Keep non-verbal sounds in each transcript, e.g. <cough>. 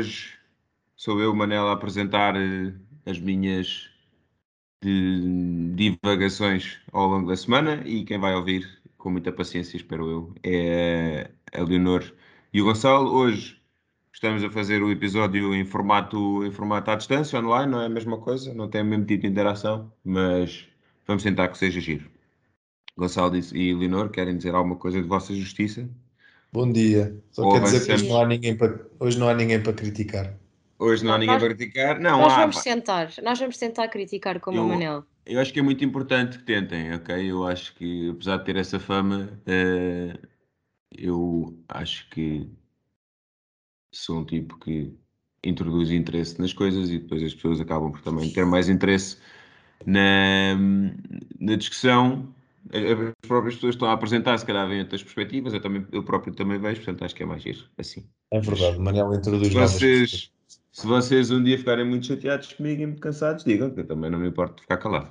hoje sou eu, Manel, a apresentar eh, as minhas de divagações ao longo da semana e quem vai ouvir, com muita paciência, espero eu, é a Leonor e o Gonçalo. Hoje estamos a fazer o episódio em formato, em formato à distância, online, não é a mesma coisa, não tem o mesmo tipo de interação, mas vamos tentar que seja giro. Gonçalo e Leonor, querem dizer alguma coisa de vossa justiça? Bom dia. Só Ou quer dizer que hoje não, há ninguém para, hoje não há ninguém para criticar. Hoje não, há ninguém nós, para criticar. Não, nós há, vamos tentar, nós vamos tentar criticar como eu, o Manel. Eu acho que é muito importante que tentem, ok? Eu acho que, apesar de ter essa fama, uh, eu acho que sou um tipo que introduz interesse nas coisas e depois as pessoas acabam por também ter mais interesse na, na discussão. As próprias pessoas estão a apresentar, se calhar, vêm outras perspectivas, eu, também, eu próprio também vejo, portanto acho que é mais giro, assim. É verdade, Manel introduz vocês, se vocês um dia ficarem muito chateados comigo e muito cansados, digam que eu também não me importo de ficar calado.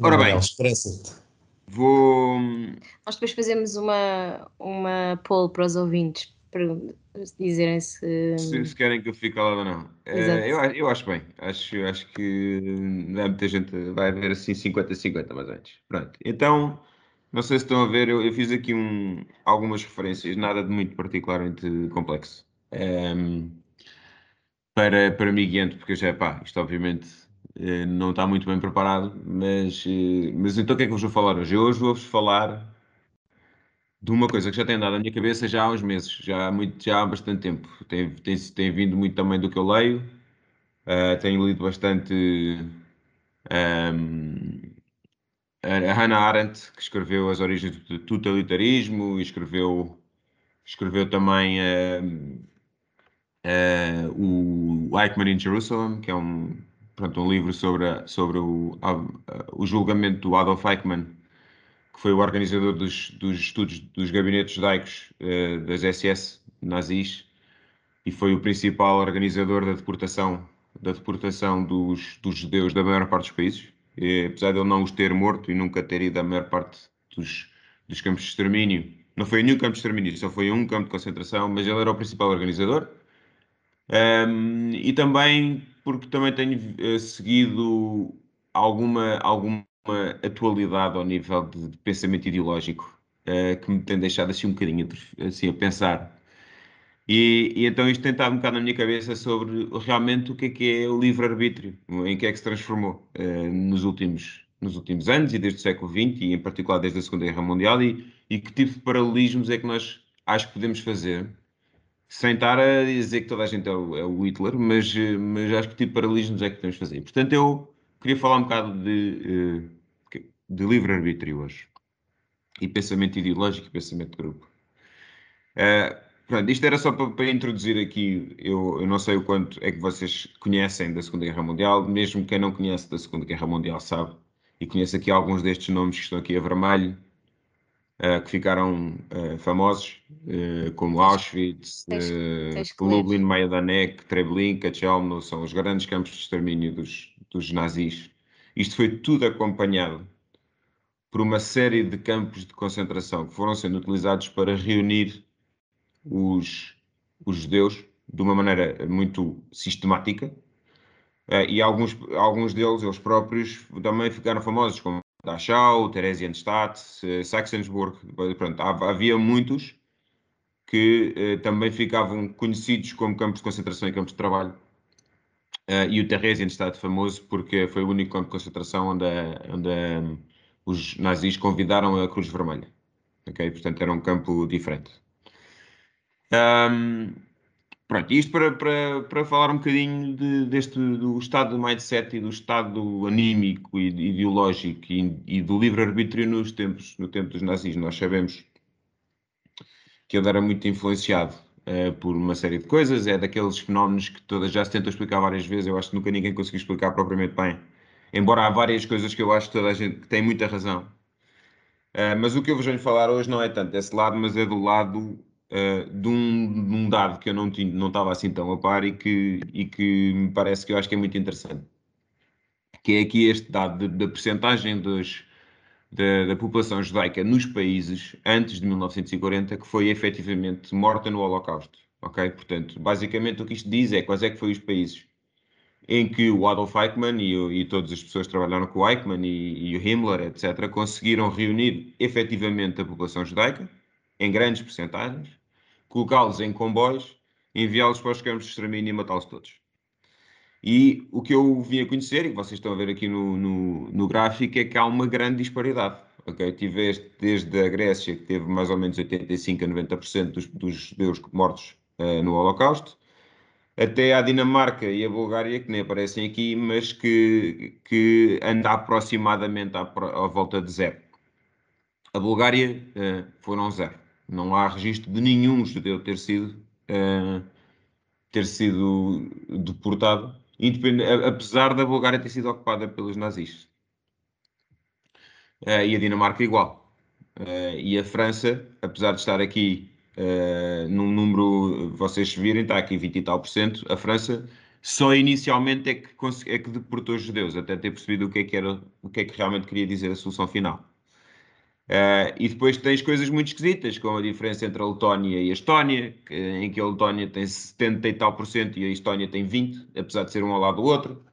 Ora bem, expressa-te. Vou. Nós depois fazemos uma, uma poll para os ouvintes dizerem se... se. Se, querem que eu fique calado ou não. É, eu, eu acho bem. Acho, acho que há muita gente. Vai haver assim 50-50, mas antes. Pronto. Então, não sei se estão a ver, eu, eu fiz aqui um, algumas referências, nada de muito particularmente complexo um, ehm, para, para mim guiante, porque já, pá, isto obviamente eh, não está muito bem preparado, mas, eh, mas então o que é que eu vos vou falar hoje? Eu hoje vou-vos falar de uma coisa que já tem andado na minha cabeça já há uns meses, já há, muito, já há bastante tempo. Tem, tem, tem vindo muito também do que eu leio, uh, tenho lido bastante um, ehm, a Hannah Arendt, que escreveu As Origens do Totalitarismo, escreveu, escreveu também. Uh, uh, o Eichmann in Jerusalem, que é um, pronto, um livro sobre, sobre o, a, o julgamento do Adolf Eichmann, que foi o organizador dos, dos estudos dos gabinetes judaicos uh, das SS nazis e foi o principal organizador da deportação da deportação dos, dos judeus da maior parte dos países. E, apesar de ele não os ter morto e nunca ter ido à maior parte dos, dos campos de extermínio, não foi nenhum campo de extermínio, só foi um campo de concentração, mas ele era o principal organizador. Um, e também porque também tenho uh, seguido alguma, alguma atualidade ao nível de, pensamento ideológico uh, que me tem deixado assim um bocadinho assim, a pensar. E, e, então isto tem estado um bocado na minha cabeça sobre realmente o que é que é o livre-arbítrio, em que é que se transformou uh, nos, últimos, nos últimos anos e desde o século XX e em particular desde a Segunda Guerra Mundial e, e que tipo de paralelismos é que nós acho que podemos fazer sem estar a dizer que toda a gente é o, é o Hitler, mas, mas acho que tipo de paralelismos é que podemos fazer. Portanto, eu queria falar um bocado de, eh, de livre-arbítrio hoje. E pensamento ideológico e pensamento de grupo. Uh, pronto, isto era só para, para introduzir aqui. Eu, eu, não sei o quanto é que vocês conhecem da Segunda Guerra Mundial, mesmo quem não conhece da Segunda Guerra Mundial sabe, e conhece aqui alguns destes nomes que estão aqui a vermelho. Uh, que ficaram uh, famosos, como Auschwitz, Lublin, Majdanek, Treblinka, Chelmno, são os grandes campos de extermínio dos, dos nazis. Isto foi tudo acompanhado por uma série de campos de concentração que foram sendo utilizados para reunir os, os judeus de uma maneira muito sistemática. e alguns, alguns deles, eles próprios, também ficaram famosos, como Dachau, Theresienstadt, Sachsenburg, pronto, havia muitos que eh, também ficavam conhecidos como campos de concentração e campos de trabalho. Uh, e o Theresienstadt famoso porque foi o único campo de concentração onde, onde um, os nazis convidaram a Cruz Vermelha. Okay? Portanto, era um campo diferente. Um, Pronto, isto para, para, para falar um bocadinho de, deste, do estado do mindset e do estado anímico e ideológico e, e do livre-arbítrio nos tempos, no tempo dos nazis. Nós sabemos que ele era muito influenciado uh, por uma série de coisas, é daqueles fenómenos que todas já se tentam explicar várias vezes, eu acho que nunca ninguém conseguiu explicar propriamente bem. Embora há várias coisas que eu acho que toda a gente tem muita razão. Uh, mas o que eu vos venho falar hoje não é tanto desse lado, mas é do lado uh, de, um, de, um, dado que eu não, tinha, não estava assim tão a par e que, e que me parece que eu acho que é muito interessante. Que é aqui este dado da percentagem dos, da, da, população judaica nos países antes de 1940 que foi efetivamente morta no Holocausto. Ok? Portanto, basicamente o que isto diz é quais é que foram os países em que o Adolf Eichmann e, e todas as pessoas que trabalharam com o Eichmann e, e o Himmler, etc., conseguiram reunir efetivamente a população judaica, em grandes percentagens, colocá-los em comboios, enviá-los para os campos de extermínio e matá-los todos. E o que eu vim a conhecer, e que vocês estão a ver aqui no, no, no gráfico, é que há uma grande disparidade. Okay? Tiveste desde a Grécia, que teve mais ou menos 85 a 90% dos, dos judeus mortos uh, no Holocausto, até à Dinamarca e a Bulgária, que nem aparecem aqui, mas que, que anda aproximadamente à, à volta de zero. A Bulgária uh, foram zero. Não há registro de nenhum judeu ter sido, uh, ter sido deportado, apesar da Bulgária ter sido ocupada pelos nazis. Uh, e a Dinamarca igual. e a França, apesar de estar aqui uh, num número, vocês virem, está aqui 20 e tal por cento, a França só inicialmente é que, é que deportou os judeus, até ter percebido o que é que, era, o que, é que realmente queria dizer a solução final. Uh, e depois tens coisas muito esquisitas, como a diferença entre a Letónia e a Estónia, que, em que a Letónia tem 70 e tal por cento e a Estónia tem 20, apesar de ser um ao lado do outro.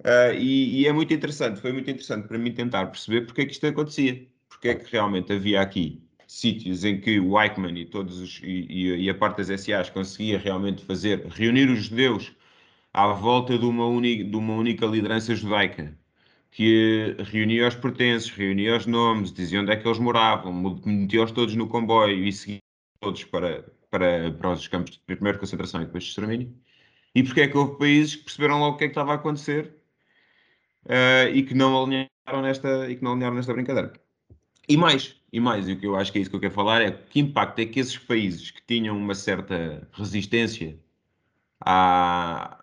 Uh, e, e, é muito interessante, foi muito interessante para mim tentar perceber porque é que isto acontecia, porque é que realmente havia aqui sítios em que o Eichmann e, todos os, e, e, a parte das SAs conseguia realmente fazer, reunir os judeus à volta de uma, uni, de uma única liderança judaica, que reunia os pertences, reunia os nomes, dizia onde é que eles moravam, metia-os todos no comboio e seguia todos para, para, para os campos de primeira concentração e depois de extermínio. E porque é que houve países que perceberam logo o que é que estava a acontecer uh, e que não alinharam nesta, e que não alinharam nesta brincadeira. E mais, e mais, e o que eu acho que é isso que eu quero falar é que impacto é que esses países que tinham uma certa resistência à,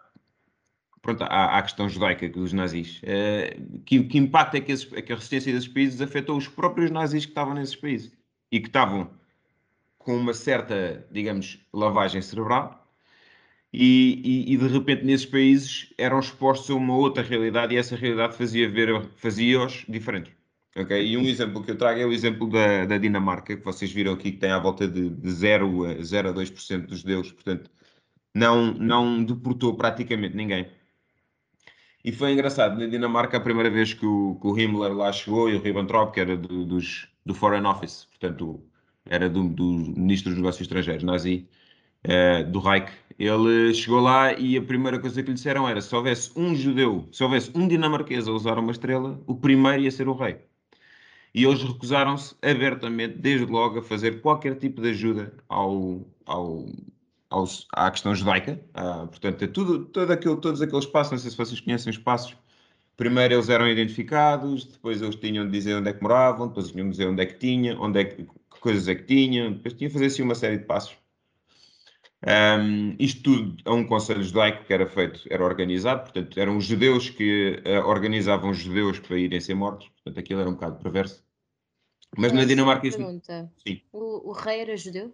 pronto, à, à questão judaica dos nazis, é, que, que, impacto é que, esses, é que a resistência desses países afetou os próprios nazis que estavam nesses países e que estavam com uma certa, digamos, lavagem cerebral e, e, e, de repente nesses países eram expostos a uma outra realidade e essa realidade fazia ver fazia-os diferentes. Okay? E um exemplo que eu trago é o exemplo da, da Dinamarca, que vocês viram aqui que tem à volta de, de 0 a 0 a 2% dos judeus, portanto, não, não deportou praticamente ninguém. E foi engraçado, na Dinamarca, a primeira vez que o, que o Himmler lá chegou e o Ribbentrop, que era do, dos, do Foreign Office, portanto, era do, do Ministro dos Negócios Estrangeiros, nazi, uh, do Reich, ele chegou lá e a primeira coisa que lhe disseram era: se houvesse um judeu, se houvesse um dinamarquês a usar uma estrela, o primeiro ia ser o rei. E eles recusaram-se abertamente, desde logo, a fazer qualquer tipo de ajuda ao, ao, ao à questão judaica. Ah, portanto, é tudo, todo aquilo, todos aqueles passos, não sei se vocês conhecem os passos. Primeiro eles eram identificados, depois eles tinham de dizer onde é que moravam, depois tinham de dizer onde é que tinha, onde é que, que coisas é que tinham, depois tinham de fazer assim uma série de passos. Um, isto tudo a um conselho judaico que era feito, era organizado, portanto, eram os judeus que uh, organizavam os judeus para irem ser mortos, portanto, aquilo era um bocado perverso. Mas na Dinamarca isso. Pergunta. Sim. O, o, rei era judeu?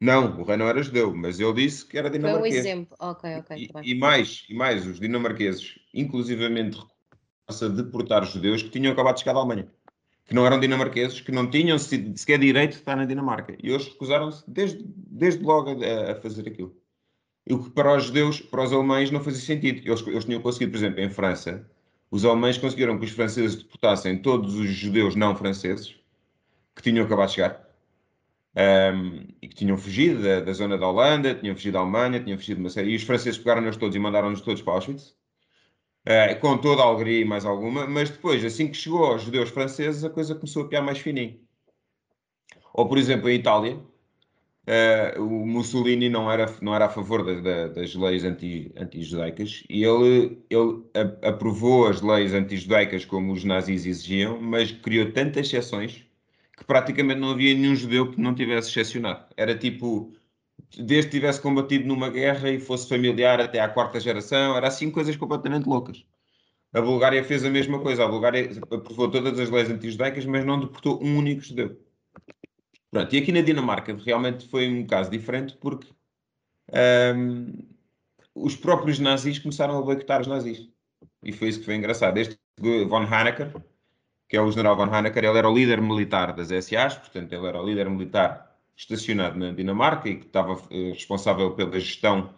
Não, o rei não era judeu, mas ele disse que era dinamarquês. Foi um exemplo, ok, ok. Tá e, e, mais, e mais, os dinamarqueses, inclusivamente, a deportar judeus que tinham acabado de chegar da Alemanha, que não eram dinamarqueses, que não tinham sequer direito de estar na Dinamarca. E eles recusaram-se desde, desde logo a, a, fazer aquilo. E o que para os judeus, para os alemães, não fazia sentido. Eles, eles tinham conseguido, por exemplo, em França, os alemães conseguiram que os franceses deportassem todos os judeus não franceses que tinham acabado de chegar um, e que tinham fugido da, da, zona da Holanda, tinham fugido da Alemanha, tinham fugido de uma série. E os franceses pegaram-nos todos e mandaram-nos todos para Auschwitz, uh, com toda a alegria e mais alguma. Mas depois, assim que chegou aos judeus franceses, a coisa começou a piar mais fininho. Ou, por exemplo, em Itália, Uh, o Mussolini não era, não era a favor da, da, das leis anti-judaicas anti e ele, ele a, aprovou as leis anti-judaicas como os nazis exigiam, mas criou tantas exceções que praticamente não havia nenhum judeu que não tivesse excepcionado. Era tipo, desde que tivesse combatido numa guerra e fosse familiar até à quarta geração, era assim coisas completamente loucas. A Bulgária fez a mesma coisa. A Bulgária aprovou todas as leis anti-judaicas, mas não deportou um único judeu. Pronto, e aqui na Dinamarca realmente foi um caso diferente porque um, os próprios nazis começaram a boicotar os nazis. E foi isso que foi engraçado. Este von Hanecker, que é o general von Hanecker, ele era o líder militar das SAs, portanto ele era o líder militar estacionado na Dinamarca e que estava uh, responsável pela gestão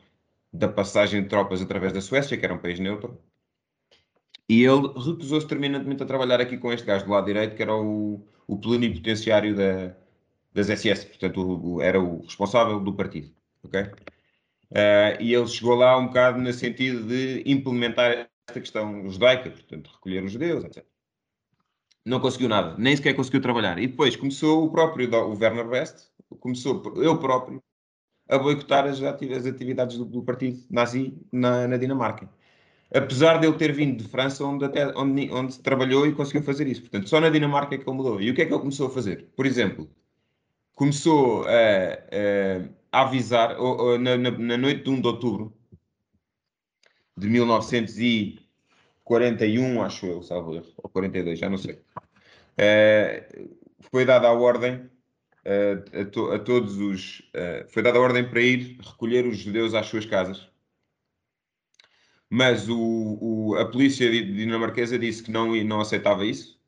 da passagem de tropas através da Suécia, que era um país neutro. E ele recusou-se terminantemente a trabalhar aqui com este gajo do lado direito, que era o, o plenipotenciário da, das SS, portanto, o, o, era o responsável do partido. Okay? Uh, e ele chegou lá um bocado no sentido de implementar esta questão judaica, portanto, recolher os judeus, etc. Não conseguiu nada, nem sequer conseguiu trabalhar. E depois começou o próprio, o Werner West, começou eu próprio a boicotar as, atividades do, do partido nazi na, na, Dinamarca. Apesar de ele ter vindo de França, onde, até, onde, onde trabalhou e conseguiu fazer isso. Portanto, só na Dinamarca é que ele mudou. E o que é que ele começou a fazer? Por exemplo, começou a, a avisar, ou, ou, na, na, noite de 1 de outubro de 1941, acho eu, salvo erro, ou 42, já não sei, foi dada a ordem uh, a, to, a, todos os. Uh, foi dada a ordem para ir recolher os judeus às suas casas. Mas o, o, a polícia dinamarquesa disse que não, não aceitava isso.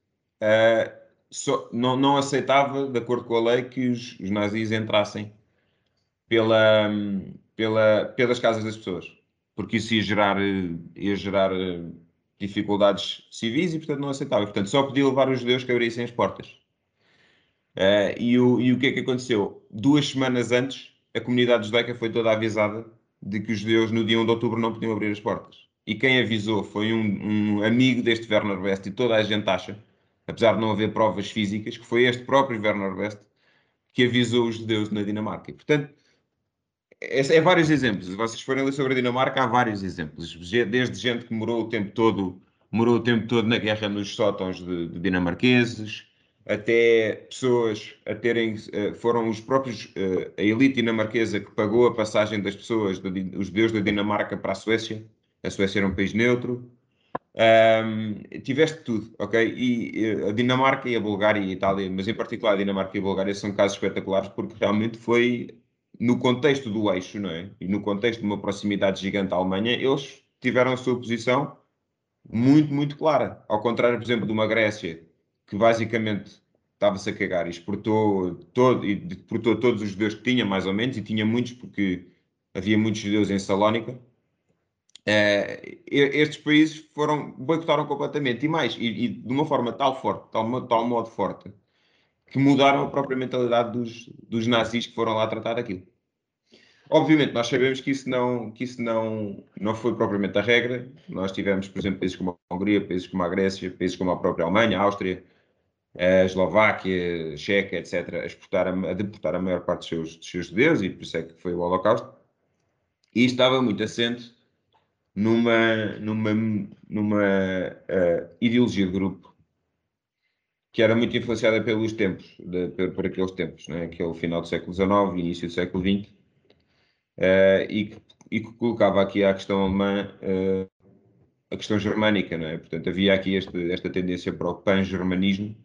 Só, não, não aceitava, de acordo com a lei, que os, os nazis entrassem pela, pela, pelas casas das pessoas, porque isso ia gerar, ia gerar eh, dificuldades civis e, portanto, não aceitava. Portanto, só podia levar os judeus que abrissem as portas. Uh, e, o, e o que é que aconteceu? Duas semanas antes, a comunidade judaica foi toda avisada de que os judeus no dia 1 de outubro não podiam abrir as portas. E quem avisou foi um, um amigo deste Werner West, e toda a gente acha apesar de não haver provas físicas, que foi este próprio Werner West que avisou os judeus na Dinamarca. E, portanto, é, é vários exemplos. Se vocês forem ler sobre a Dinamarca, há vários exemplos. Desde gente que morou o tempo todo, morou o tempo todo na guerra nos sótãos de, de dinamarqueses, até pessoas a terem, eh, foram os próprios, eh, a elite dinamarquesa que pagou a passagem das pessoas, os judeus da Dinamarca para a Suécia. A Suécia era um país neutro. Um, tiveste tudo, ok? E a Dinamarca e a Bulgária e a Itália, mas em particular a Dinamarca e a Bulgária são casos espetaculares porque realmente foi no contexto do eixo, não é? E no contexto de uma proximidade gigante à Alemanha, eles tiveram a sua posição muito, muito clara. Ao contrário, por exemplo, de uma Grécia que basicamente estava-se a cagar e exportou, todo, exportou todos os judeus que tinha, mais ou menos, e tinha muitos porque havia muitos judeus em Salónica Uh, estes países foram, boicotaram completamente e mais, e, e, de uma forma tal forte, tal, tal modo forte, que mudaram a própria mentalidade dos, dos nazis que foram lá tratar aquilo. Obviamente, nós sabemos que isso, não, que isso não, não foi propriamente a regra. Nós tivemos, por exemplo, países como a Hungria, países como a Grécia, países como a própria Alemanha, a Áustria, a Eslováquia, a Checa, etc., a, exportar a, deportar a maior parte dos seus, dos seus judeus, e por isso é que foi o Holocausto. E estava muito assente numa, numa, numa uh, ideologia de grupo que era muito influenciada pelos tempos, de, por, por, aqueles tempos, né? aquele final do século XIX, início do século XX, uh, eh, e, que, e que colocava aqui a questão alemã, uh, a questão germânica, não é? Portanto, havia aqui este, esta tendência para o pan-germanismo,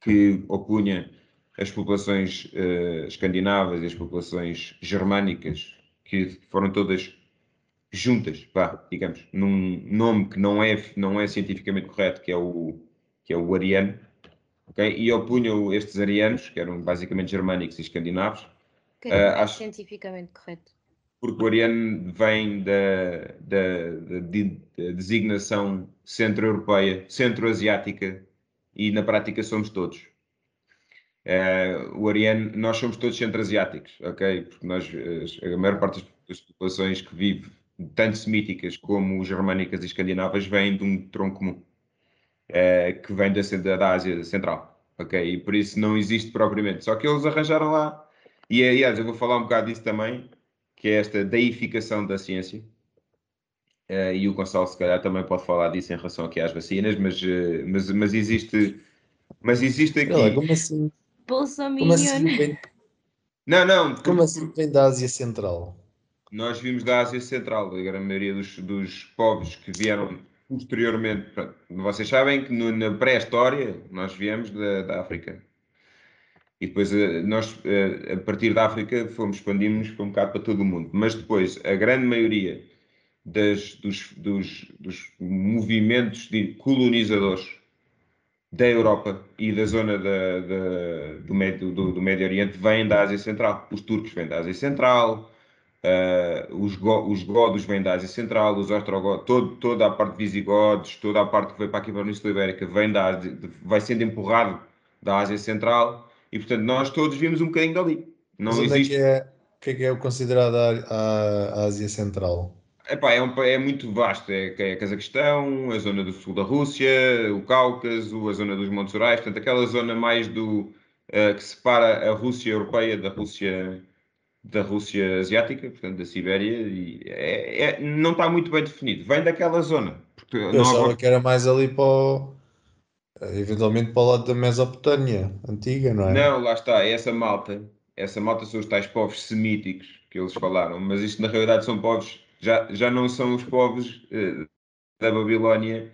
que opunha as populações uh, escandinavas e as populações germânicas, que foram todas juntas, pá, digamos, num nome que não é, não é cientificamente correto, que é o, que é o ariano, okay? e opunham estes arianos, que eram basicamente germânicos e escandinavos. Que uh, é acho, cientificamente correto. Porque o ariano vem da, da, da, da designação centro-europeia, centro-asiática, e na prática somos todos. Uh, o ariano, nós somos todos centro-asiáticos, ok? Porque nós, a maior parte das populações que vive tanto semíticas como germânicas e escandinavas, vêm de um tronco comum, uh, que vem da, da Ásia Central, ok? E por isso não existe propriamente. Só que eles arranjaram lá, e aliás, eu vou falar um bocado disso também, que é esta deificação da ciência. Uh, e o Gonçalo, se calhar, também pode falar disso em relação aqui às vacinas, mas, uh, mas, mas existe. Mas existe aqui. Olha, como assim? Como assim vem... Não, não. Como assim vem da Ásia Central? nós vimos da Ásia Central, a grande maioria dos, dos povos que vieram posteriormente. Vocês sabem que no, na pré-história nós viemos da, da, África. E depois eh, nós, eh, a partir da África, fomos expandimos um bocado para todo o mundo. Mas depois, a grande maioria das, dos, dos, dos movimentos de colonizadores da Europa e da zona da, da, do, Médio, do, do, Médio Oriente vêm da Ásia Central. Os turcos vêm da Ásia Central, uh, os, go, os godos vêm da Ásia Central, os ostrogodos, todo, toda a parte de visigodos, toda a parte que veio para aqui para a Península Ibérica vem da Ásia, vai sendo empurrado da Ásia Central e, portanto, nós todos vimos um bocadinho dali. Não Mas existe... é que é, que é, que é considerado a, a Ásia Central? Epá, é, um, é muito vasto, é, é Cazaquistão, a zona do sul da Rússia, o Cáucaso, a zona dos Montes Urais, portanto aquela zona mais do uh, que separa a Rússia europeia da Rússia da Rússia asiática, portanto da Sibéria, e é, é, não está muito bem definido. Vem daquela zona. Porque Eu achava que era mais ali para o, eventualmente para o lado da Mesopotâmia antiga, não é? Não, lá está, é essa malta, essa malta são os tais povos semíticos que eles falaram, mas isto na realidade são povos já, já não são os povos uh, da Babilónia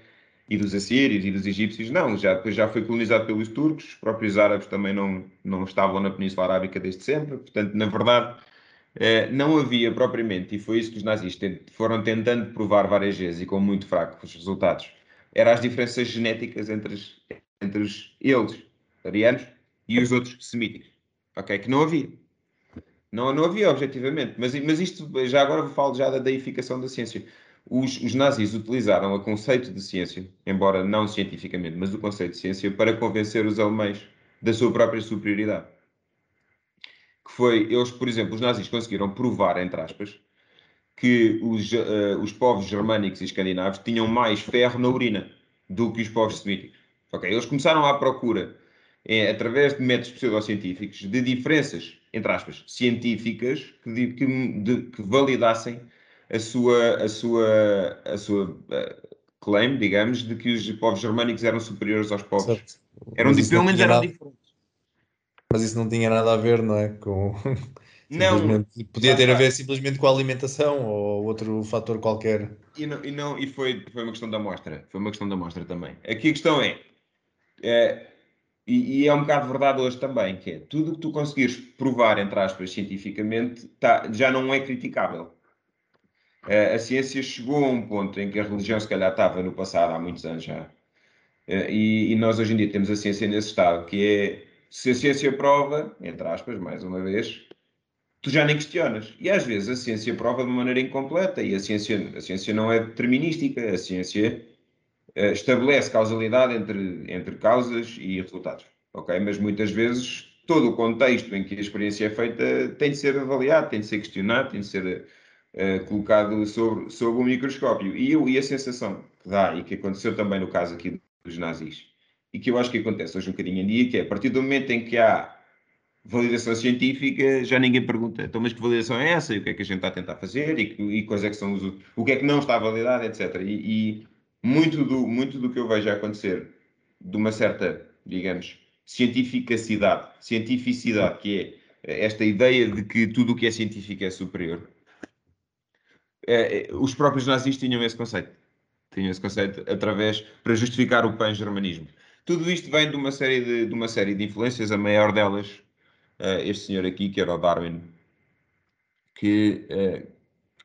e dos assírios e dos egípcios, não, já, já foi colonizado pelos turcos, os próprios árabes também não, não estavam na Península Arábica desde sempre, portanto, na verdade, uh, não havia propriamente, e foi isso que os nazis foram tentando provar várias vezes e com muito fracos resultados, eram as diferenças genéticas entre, os, entre os, eles, arianos, e os outros semíticos, ok? Que não havia. Não, não havia, objetivamente. Mas, mas isto, já agora falo já da deificação da ciência. Os, os nazis utilizaram o conceito de ciência, embora não cientificamente, mas o conceito de ciência, para convencer os alemães da sua própria superioridade. Que foi, eles, por exemplo, os nazis conseguiram provar, entre aspas, que os, uh, os povos germânicos e escandinavos tinham mais ferro na urina do que os povos semíticos. Okay? Eles começaram à procura, é, através de métodos pseudocientíficos, de diferenças entre aspas, científicas que, que, de, que validassem a sua, a sua, a sua uh, claim, digamos, de que os povos germânicos eram superiores aos povos. Certo. Eram, pelo menos eram nada, diferentes. Mas isso não tinha nada a ver, não é? Com. <laughs> Não, podia ter a ver simplesmente com a alimentação ou outro fator qualquer. E, não, e, não, e foi, foi uma questão da amostra. Foi uma questão da amostra também. Aqui a questão é, é e, e, é um bocado verdade hoje também, que é tudo o que tu conseguires provar, entre aspas, cientificamente, tá, já não é criticável. Uh, a ciência chegou a um ponto em que a religião, se calhar, estava no passado, há muitos anos já. Uh, e, e, nós hoje em dia temos a ciência nesse estado, que é se a ciência prova, entre aspas, mais uma vez, tu já nem questionas. E às vezes a ciência prova de uma maneira incompleta, e a ciência, a ciência não é determinística, a ciência eh, estabelece causalidade entre, entre causas e resultados, ok? Mas muitas vezes todo o contexto em que a experiência é feita tem de ser avaliado, tem de ser questionado, tem de ser uh, colocado sobre, sobre o microscópio. E, e a sensação que dá, e que aconteceu também no caso aqui dos nazis, e que eu acho que acontece hoje um bocadinho em dia, que é a partir do momento em que há validação científica, já ninguém pergunta, então, mas que validação é essa? E o que é que a gente está a tentar fazer? E, e quais é que são os... O que é que não está validado, etc. E, e muito do, muito do que eu vejo acontecer de uma certa, digamos, cientificidade, cientificidade, que é esta ideia de que tudo o que é científico é superior. É, é, os próprios nazis tinham esse conceito. Tinham esse conceito através, para justificar o pan-germanismo. Tudo isto vem de uma série de, de, uma série de influências, a maior delas, uh, este senhor aqui, que era o Darwin, que uh,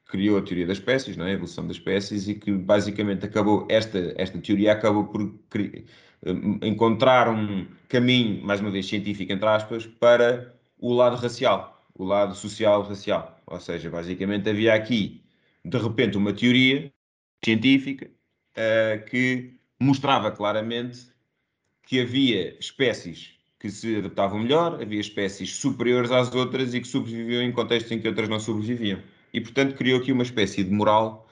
criou a teoria das espécies, não é? a evolução das espécies, e que basicamente acabou, esta, esta teoria acabou por hum, encontrar um caminho, mais uma vez científico, entre aspas, para o lado racial, o lado social-racial. Ou seja, basicamente havia aqui, de repente, uma teoria científica uh, que mostrava claramente que havia espécies que se adaptavam melhor, havia espécies superiores às outras e que sobreviviam em contextos em que outras não sobreviviam e, portanto, criou aqui uma espécie de moral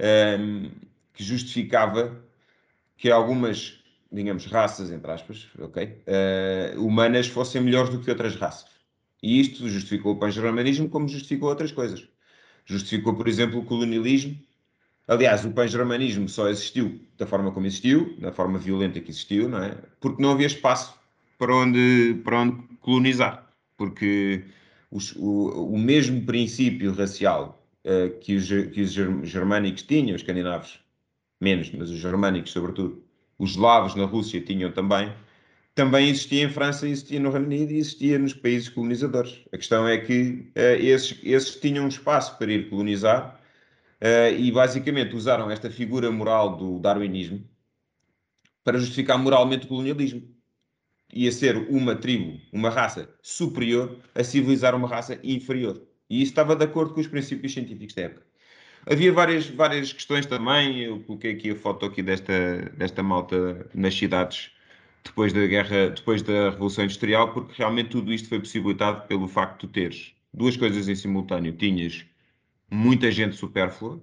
um, ehm, que justificava que algumas, digamos, raças, entre aspas, ok, uh, humanas fossem melhores do que outras raças. E isto justificou o pan-germanismo como justificou outras coisas. Justificou, por exemplo, o colonialismo. Aliás, o pan-germanismo só existiu da forma como existiu, da forma violenta que existiu, não é? Porque não havia espaço para onde, para onde colonizar. Porque os, o, o mesmo princípio racial uh, que, os, que os germânicos tinham, os escandinavos menos, mas os germânicos sobretudo, os eslavos na Rússia tinham também, também existia em França, existia no Reino Unido e existia nos países colonizadores. A questão é que uh, esses, esses tinham um espaço para ir colonizar uh, e basicamente usaram esta figura moral do darwinismo para justificar moralmente o colonialismo. Ia ser uma tribo, uma raça superior a civilizar uma raça inferior. E isso estava de acordo com os princípios científicos da época. Havia várias, várias questões também. Eu coloquei aqui a foto aqui desta, desta malta nas cidades depois da guerra, depois da Revolução Industrial, porque realmente tudo isto foi possibilitado pelo facto de teres duas coisas em simultâneo. Tinhas muita gente supérflua,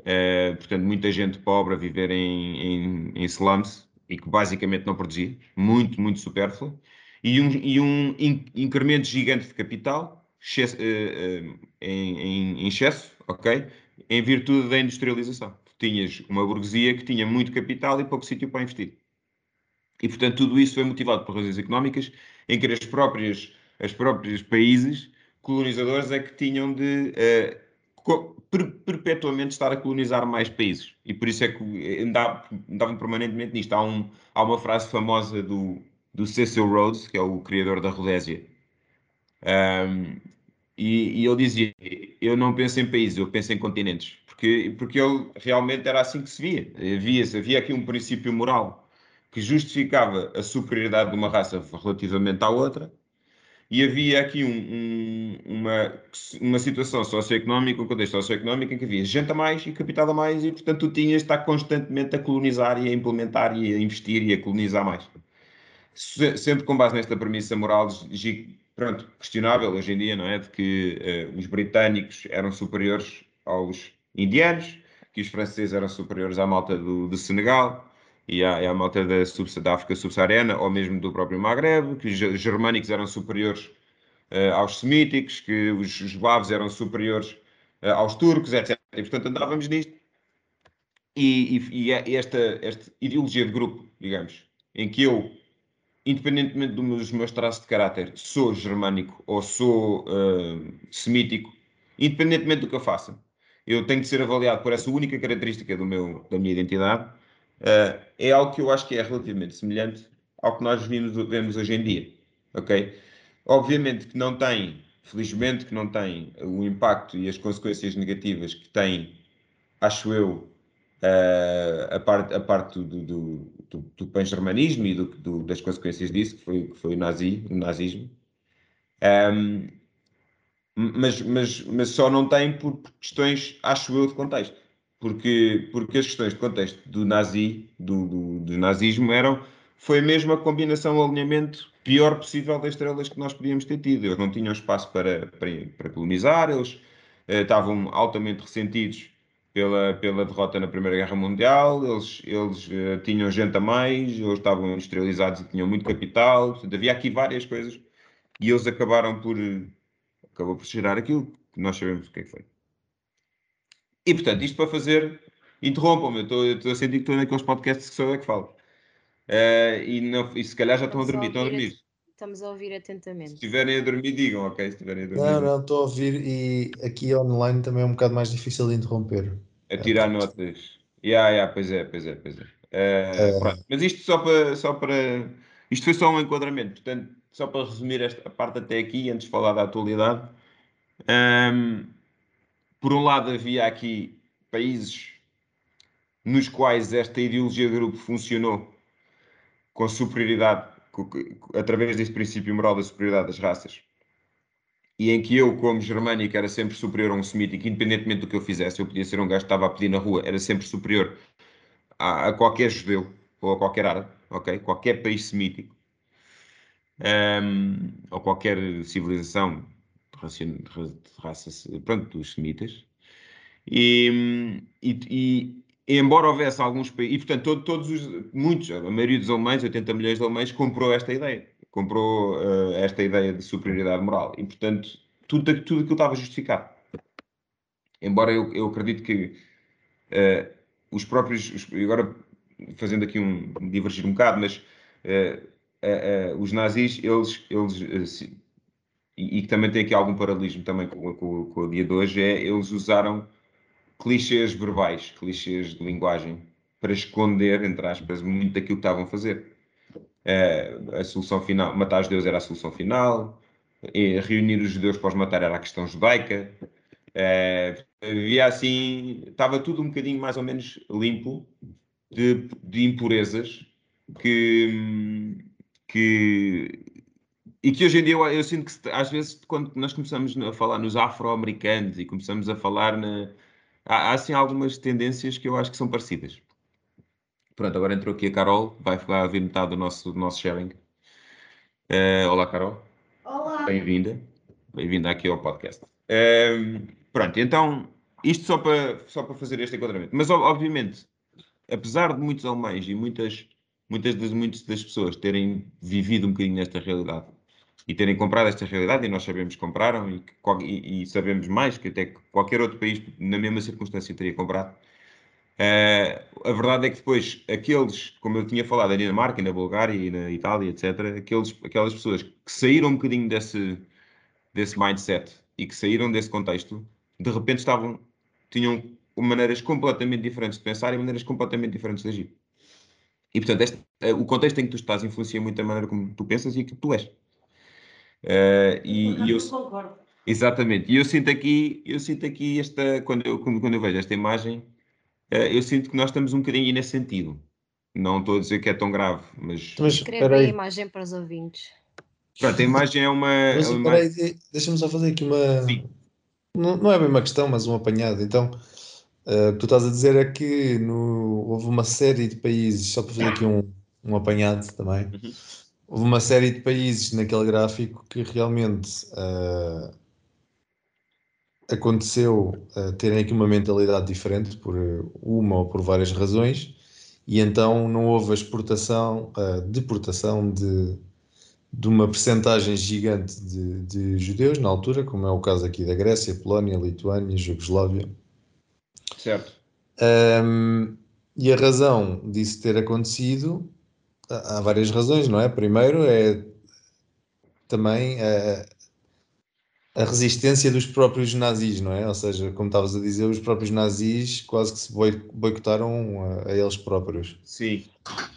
uh, portanto, muita gente pobre a viver em, em, em slums e que basicamente não produzia, muito, muito supérflua, e um, e um incremento gigante de capital uh, em, em, em excesso, ok? Em virtude da industrialização. Tinhas uma burguesia que tinha muito capital e pouco sítio para investir. E, portanto, tudo isso foi motivado por razões económicas, em que as próprias, as próprios países colonizadores é que tinham de uh, per perpetuamente estar a colonizar mais países. E por isso é que andavam permanentemente nisto. Há, um, há uma frase famosa do, do Cecil Rhodes, que é o criador da Rodésia, um, e, e, ele dizia: Eu não penso em países, eu penso em continentes. Porque, porque ele realmente era assim que se via. Havia, havia aqui um princípio moral que justificava a superioridade de uma raça relativamente à outra, e havia aqui um, um, uma, uma situação socioeconómica, um contexto socioeconómico em que havia gente a mais e capital a mais, e portanto tu tinhas de estar constantemente a colonizar e a implementar e a investir e a colonizar mais. Sempre com base nesta premissa moral, pronto, questionável hoje em dia, não é? De que uh, os britânicos eram superiores aos indianos, que os franceses eram superiores à malta do, do Senegal, e à, e à malta da, da África subsaariana, ou mesmo do próprio Maghreb, que os germânicos eram superiores uh, aos semíticos, que os eslavos eram superiores uh, aos turcos, etc. E, portanto, andávamos nisto. E, e, e é esta, esta ideologia de grupo, digamos, em que eu, independentemente dos meus traços de caráter, sou germânico ou sou uh, semítico, independentemente do que eu faça, eu tenho de ser avaliado por essa única característica do meu, da minha identidade uh, é algo que eu acho que é relativamente semelhante ao que nós vimos, vemos hoje em dia, ok? Obviamente que não tem, felizmente que não tem o impacto e as consequências negativas que tem, acho eu, uh, a parte, a parte do, do, do, do pan-germanismo e do, do, das consequências disso, que foi, que foi o, nazi, o nazismo. Um, mas, mas, mas só não tem por questões, acho eu, de contexto porque, porque as questões de contexto do nazi, do, do, do nazismo, eram, foi mesmo a combinação, o alinhamento pior possível das estrelas que nós podíamos ter tido. Eles não tinham espaço para, para, para colonizar, eles eh, estavam altamente ressentidos pela, pela derrota na Primeira Guerra Mundial, eles, eles eh, tinham gente a mais, eles estavam industrializados e tinham muito capital, portanto, havia aqui várias coisas e eles acabaram por, acabou por gerar aquilo que nós sabemos o que é que foi. E portanto, isto para fazer. Interrompam-me, eu estou a sentir que estou naqueles podcasts que sou eu que falo. Uh, e, não, e se calhar já estão a dormir. Estão a dormir. Estamos a ouvir atentamente. Se estiverem a dormir, digam, ok? Se estiverem a dormir. Não, não, estou a ouvir e aqui online também é um bocado mais difícil de interromper. A tirar é, notas. Yeah, yeah, pois é, pois é, pois é. Uh, é. Mas isto só para, só para. Isto foi só um enquadramento, portanto, só para resumir esta parte até aqui, antes de falar da atualidade. Um, ehm, por um lado, havia aqui países nos quais esta ideologia de grupo funcionou com superioridade, através deste princípio moral da superioridade das raças, e em que eu, como germânico, era sempre superior a um semítico, independentemente do que eu fizesse, eu podia ser um gajo que estava a pedir na rua, era sempre superior a, a qualquer judeu ou a qualquer árabe, ok? Qualquer país semítico. Um, ou qualquer civilização de raça, pronto, dos semitas. E, e, e, embora houvesse alguns países, e portanto todo, todos os, muitos, a maioria dos alemães, 80 milhões de alemães, comprou esta ideia, comprou uh, esta ideia de superioridade moral. E portanto tudo, tudo aquilo estava justificado. Embora eu, eu acredito que uh, os próprios, os, agora fazendo aqui um, divergir um bocado, mas uh, os nazis, eles, eles e, que também tem aqui algum paralelismo também com, com, com o dia de hoje, é eles usaram clichês verbais, clichês de linguagem, para esconder, entre aspas, muito daquilo que estavam a fazer. Uh, a solução final, matar os judeus era a solução final, reunir os judeus para os matar era a questão judaica. Uh, havia assim, estava tudo um bocadinho mais ou menos limpo de, de impurezas que, que e que hoje em dia eu, eu, sinto que às vezes quando nós começamos a falar nos afro-americanos e começamos a falar na, há, há assim algumas tendências que eu acho que são parecidas. Pronto, agora entrou aqui a Carol, vai, vai ouvir metade do nosso, do nosso sharing. Uh, olá, Carol. Olá. Bem-vinda. Bem-vinda aqui ao podcast. Uh, pronto, então, isto só para, só para fazer este enquadramento. Mas, obviamente, apesar de muitos alemães e muitas, muitas, das, muitas das pessoas terem vivido um bocadinho nesta realidade e terem comprado esta realidade, e nós sabemos que compraram, e, e, e sabemos mais que até qualquer outro país, na mesma circunstância, teria comprado, Uh, a verdade é que depois, aqueles, como eu tinha falado, na Dinamarca, na Bulgária e na Itália, etc., aqueles, aquelas pessoas que saíram um bocadinho desse, desse mindset e que saíram desse contexto, de repente estavam, tinham maneiras completamente diferentes de pensar e maneiras completamente diferentes de agir. E, portanto, este, uh, o contexto em que tu estás influencia muito a maneira como tu pensas e que tu és. Uh, e, e eu concordo. Exatamente. E eu sinto aqui, eu sinto aqui esta, quando eu, quando eu vejo esta imagem, eh, eu sinto que nós estamos um bocadinho nesse sentido. Não estou a dizer que é tão grave, mas. mas Escreve a imagem para os ouvintes. Pronto, a imagem é uma. Mas, é uma... Peraí, deixa-me só fazer aqui uma. Sim. Não, não é bem uma questão, mas um apanhado. Então, uh, tu estás a dizer é que no, houve uma série de países, só para fazer aqui um, um apanhado também, uhum. Houve uma série de países naquele gráfico que realmente uh, aconteceu uh, terem aqui uma mentalidade diferente por eh, uma ou por várias razões e então não houve a exportação, a deportação de, de uma percentagem gigante de, de, judeus na altura, como é o caso aqui da Grécia, Polónia, Lituânia, Jugoslávia. Certo. Um, e a razão disso ter acontecido, há várias razões, não é? Primeiro é também a, a resistência dos próprios nazis, não é? Ou seja, como estavas a dizer, os próprios nazis quase que se boicotaram a, a eles próprios. Sim.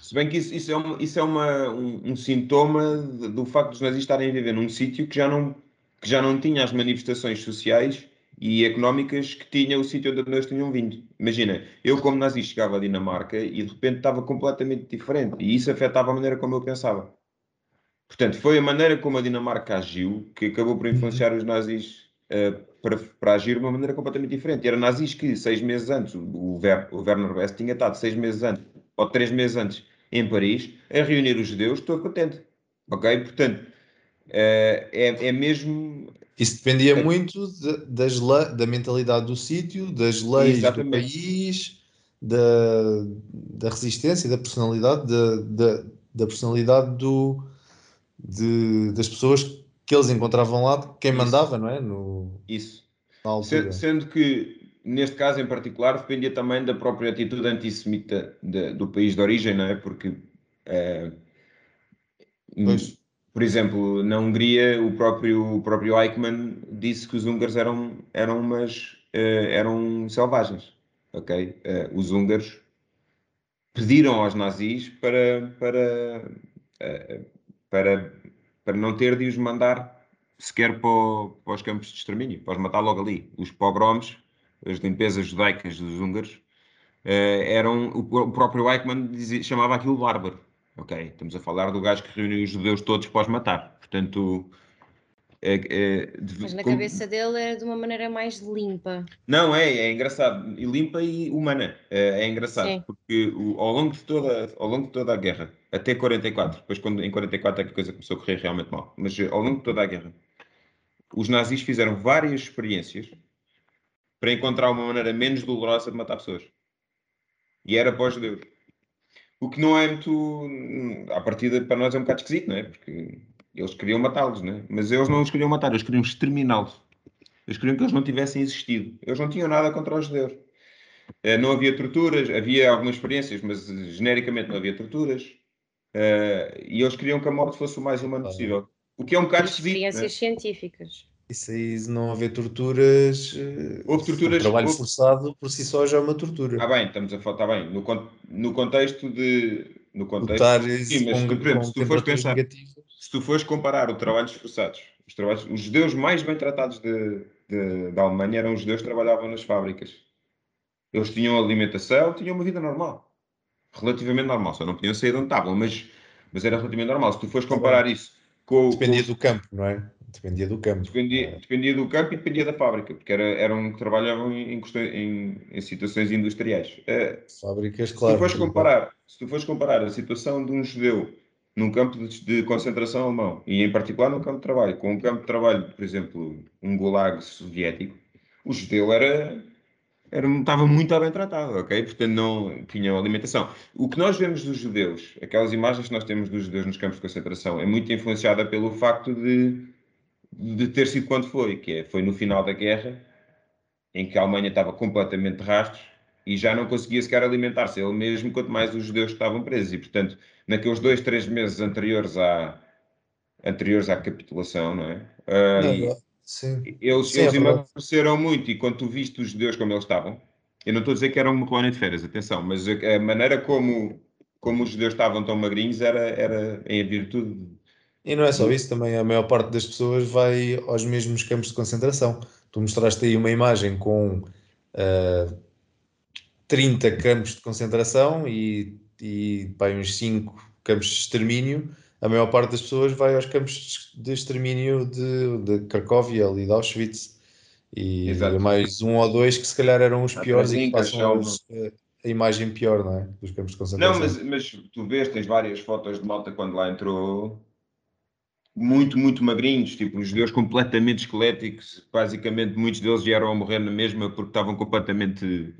Se bem que isso, isso é, uma, isso é uma, um, um, sintoma do facto dos nazis estarem a viver num sítio que já não, que já não tinha as manifestações sociais e económicas que tinha o sítio onde eles tinham vindo. Imagina, eu como nazi chegava à Dinamarca e de repente estava completamente diferente e isso afetava a maneira como eu pensava. Portanto, foi a maneira como a Dinamarca agiu que acabou por influenciar os nazis uh, para, para, agir de uma maneira completamente diferente. E eram nazis que, seis meses antes, o, Ver, o Werner Best tinha estado seis meses antes, ou três meses antes, em Paris, a reunir os judeus, estou contente. Ok? Portanto, uh, é, é mesmo. Isso dependia é... muito de, das da mentalidade do sítio, das leis Exatamente. do país, da, da resistência, da personalidade, da, da, da personalidade do, de, das pessoas que eles encontravam lá, quem Isso. mandava, não é? No, Isso. Sendo, sendo, que, neste caso em particular, dependia também da própria atitude antissemita de, do país de origem, não é? Porque, é, por exemplo, na Hungria, o próprio, o próprio Eichmann disse que os húngaros eram, eram, umas, uh, eram selvagens, ok? Uh, os húngaros pediram aos nazis para, para uh, para, para não ter de os mandar sequer para, o, para os campos de extermínio, para os matar logo ali. Os pogroms, as limpezas judaicas dos húngaros, eram, o, o, próprio Eichmann dizia, chamava aquilo bárbaro. Ok, estamos a falar do gajo que reuniu os judeus todos para os matar. Portanto, é, é, Mas na como... cabeça dele era de uma maneira mais limpa. Não, é, é engraçado. E limpa e humana. É, é engraçado. Sim. Porque o, ao, longo de toda, ao longo de toda a guerra, até 44, depois quando, em 44 é que a coisa começou a correr realmente mal, mas eh, ao longo de toda a guerra, os nazis fizeram várias experiências para encontrar uma maneira menos dolorosa de matar pessoas. E era para os judeus. O que não é muito. À partida, para nós é um bocado esquisito, não é? Porque eles queriam matá-los, né? mas eles não os queriam matar, eles queriam exterminá-los. Eles queriam que eles não tivessem existido. Eles não tinham nada contra os judeus. Uh, não havia torturas, havia algumas experiências, mas genericamente não havia torturas. Uh, e eles queriam que a morte fosse o mais humano possível. O que é um bocado esquisito. Experiências né? científicas. Isso aí, não haver torturas. Eh, houve torturas. O trabalho houve... forçado por si só já é uma tortura. Ah, bem, estamos a falar, está bem. No, no contexto de. No contexto. Sim, mas com, se tu fores pensar. Negativas se tu fores comparar o trabalho esforçados, os, trabalhos, os judeus mais bem tratados de, de, da Alemanha eram os judeus que trabalhavam nas fábricas. Eles tinham alimentação, tinham uma vida normal. relativamente normal. Só não podiam sair de onde estavam, mas, mas era relativamente normal. Se tu fores comparar isso com. Dependia com, do campo, não é? Dependia do campo. Dependia, dependia do campo e dependia da fábrica, porque era, eram que trabalhavam em, em, em situações industriais. Uh, Fábricas, claro. Se tu fores comparar, se tu fores comparar a situação de um judeu num campo de, de, concentração alemão, e em particular no campo de trabalho, com um campo de trabalho, por exemplo, um gulag soviético, o judeu era, era, estava muito bem tratado, ok? Portanto, não tinha alimentação. O que nós vemos dos judeus, aquelas imagens que nós temos dos judeus nos campos de concentração, é muito influenciada pelo facto de, de ter sido quando foi, que é, foi no final da guerra, em que a Alemanha estava completamente de rastros, e já não conseguia sequer alimentar-se ele mesmo, quanto mais os judeus estavam presos. E, portanto, naqueles dois, três meses anteriores à, anteriores à capitulação, não é? Uh, não, sim. Eles, sim, eles é emagreceram muito e quando tu viste os judeus como eles estavam, eu não estou a dizer que eram uma colónia de férias, atenção, mas a, a, maneira como, como os judeus estavam tão magrinhos era, era em virtude... E não é só isso, também a maior parte das pessoas vai aos mesmos campos de concentração. Tu mostraste aí uma imagem com... Uh, 30 campos de concentração e, e pá, uns 5 campos de extermínio, a maior parte das pessoas vai aos campos de extermínio de, de Cracóvia ali de Auschwitz e Exato. mais um ou dois que se calhar eram os piores e que passam os, a imagem pior, não é? Dos campos de concentração. Não, mas, mas tu vês, tens várias fotos de malta quando lá entrou muito, muito magrinhos, tipo, os judeus completamente esqueléticos, basicamente muitos deles vieram a morrer na mesma porque estavam completamente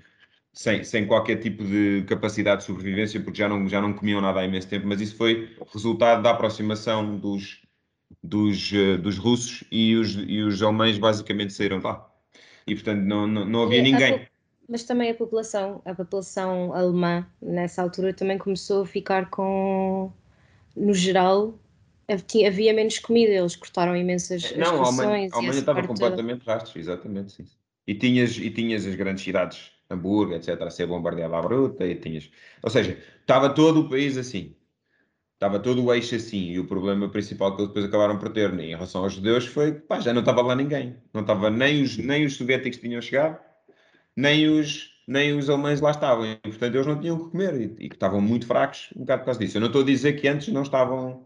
sem, sem qualquer tipo de capacidade de sobrevivência, porque já não, já não comiam nada há imenso tempo, mas isso foi resultado da aproximação dos, dos, uh, dos russos e os, e os alemães basicamente saíram de lá. E portanto não, não, não havia ninguém. Mas também a população, a população alemã nessa altura também começou a ficar com, no geral, havia menos comida, eles cortaram imensas não, a Alemanha, estava completamente rastros, exatamente, sim. E tinhas, e tinhas as grandes cidades Hamburgo, etc., a ser bombardeado à bruta, e tinhas... Ou seja, estava todo o país assim. Estava todo o eixo assim, e o problema principal que eles depois acabaram por ter em relação aos judeus foi que já não estava lá ninguém. Não estava nem os, nem os soviéticos tinham chegado, nem os, nem os alemães lá estavam. E, portanto, eles não tinham o que comer e, e estavam muito fracos um bocado por causa disso. Eu não estou a dizer que antes não estavam,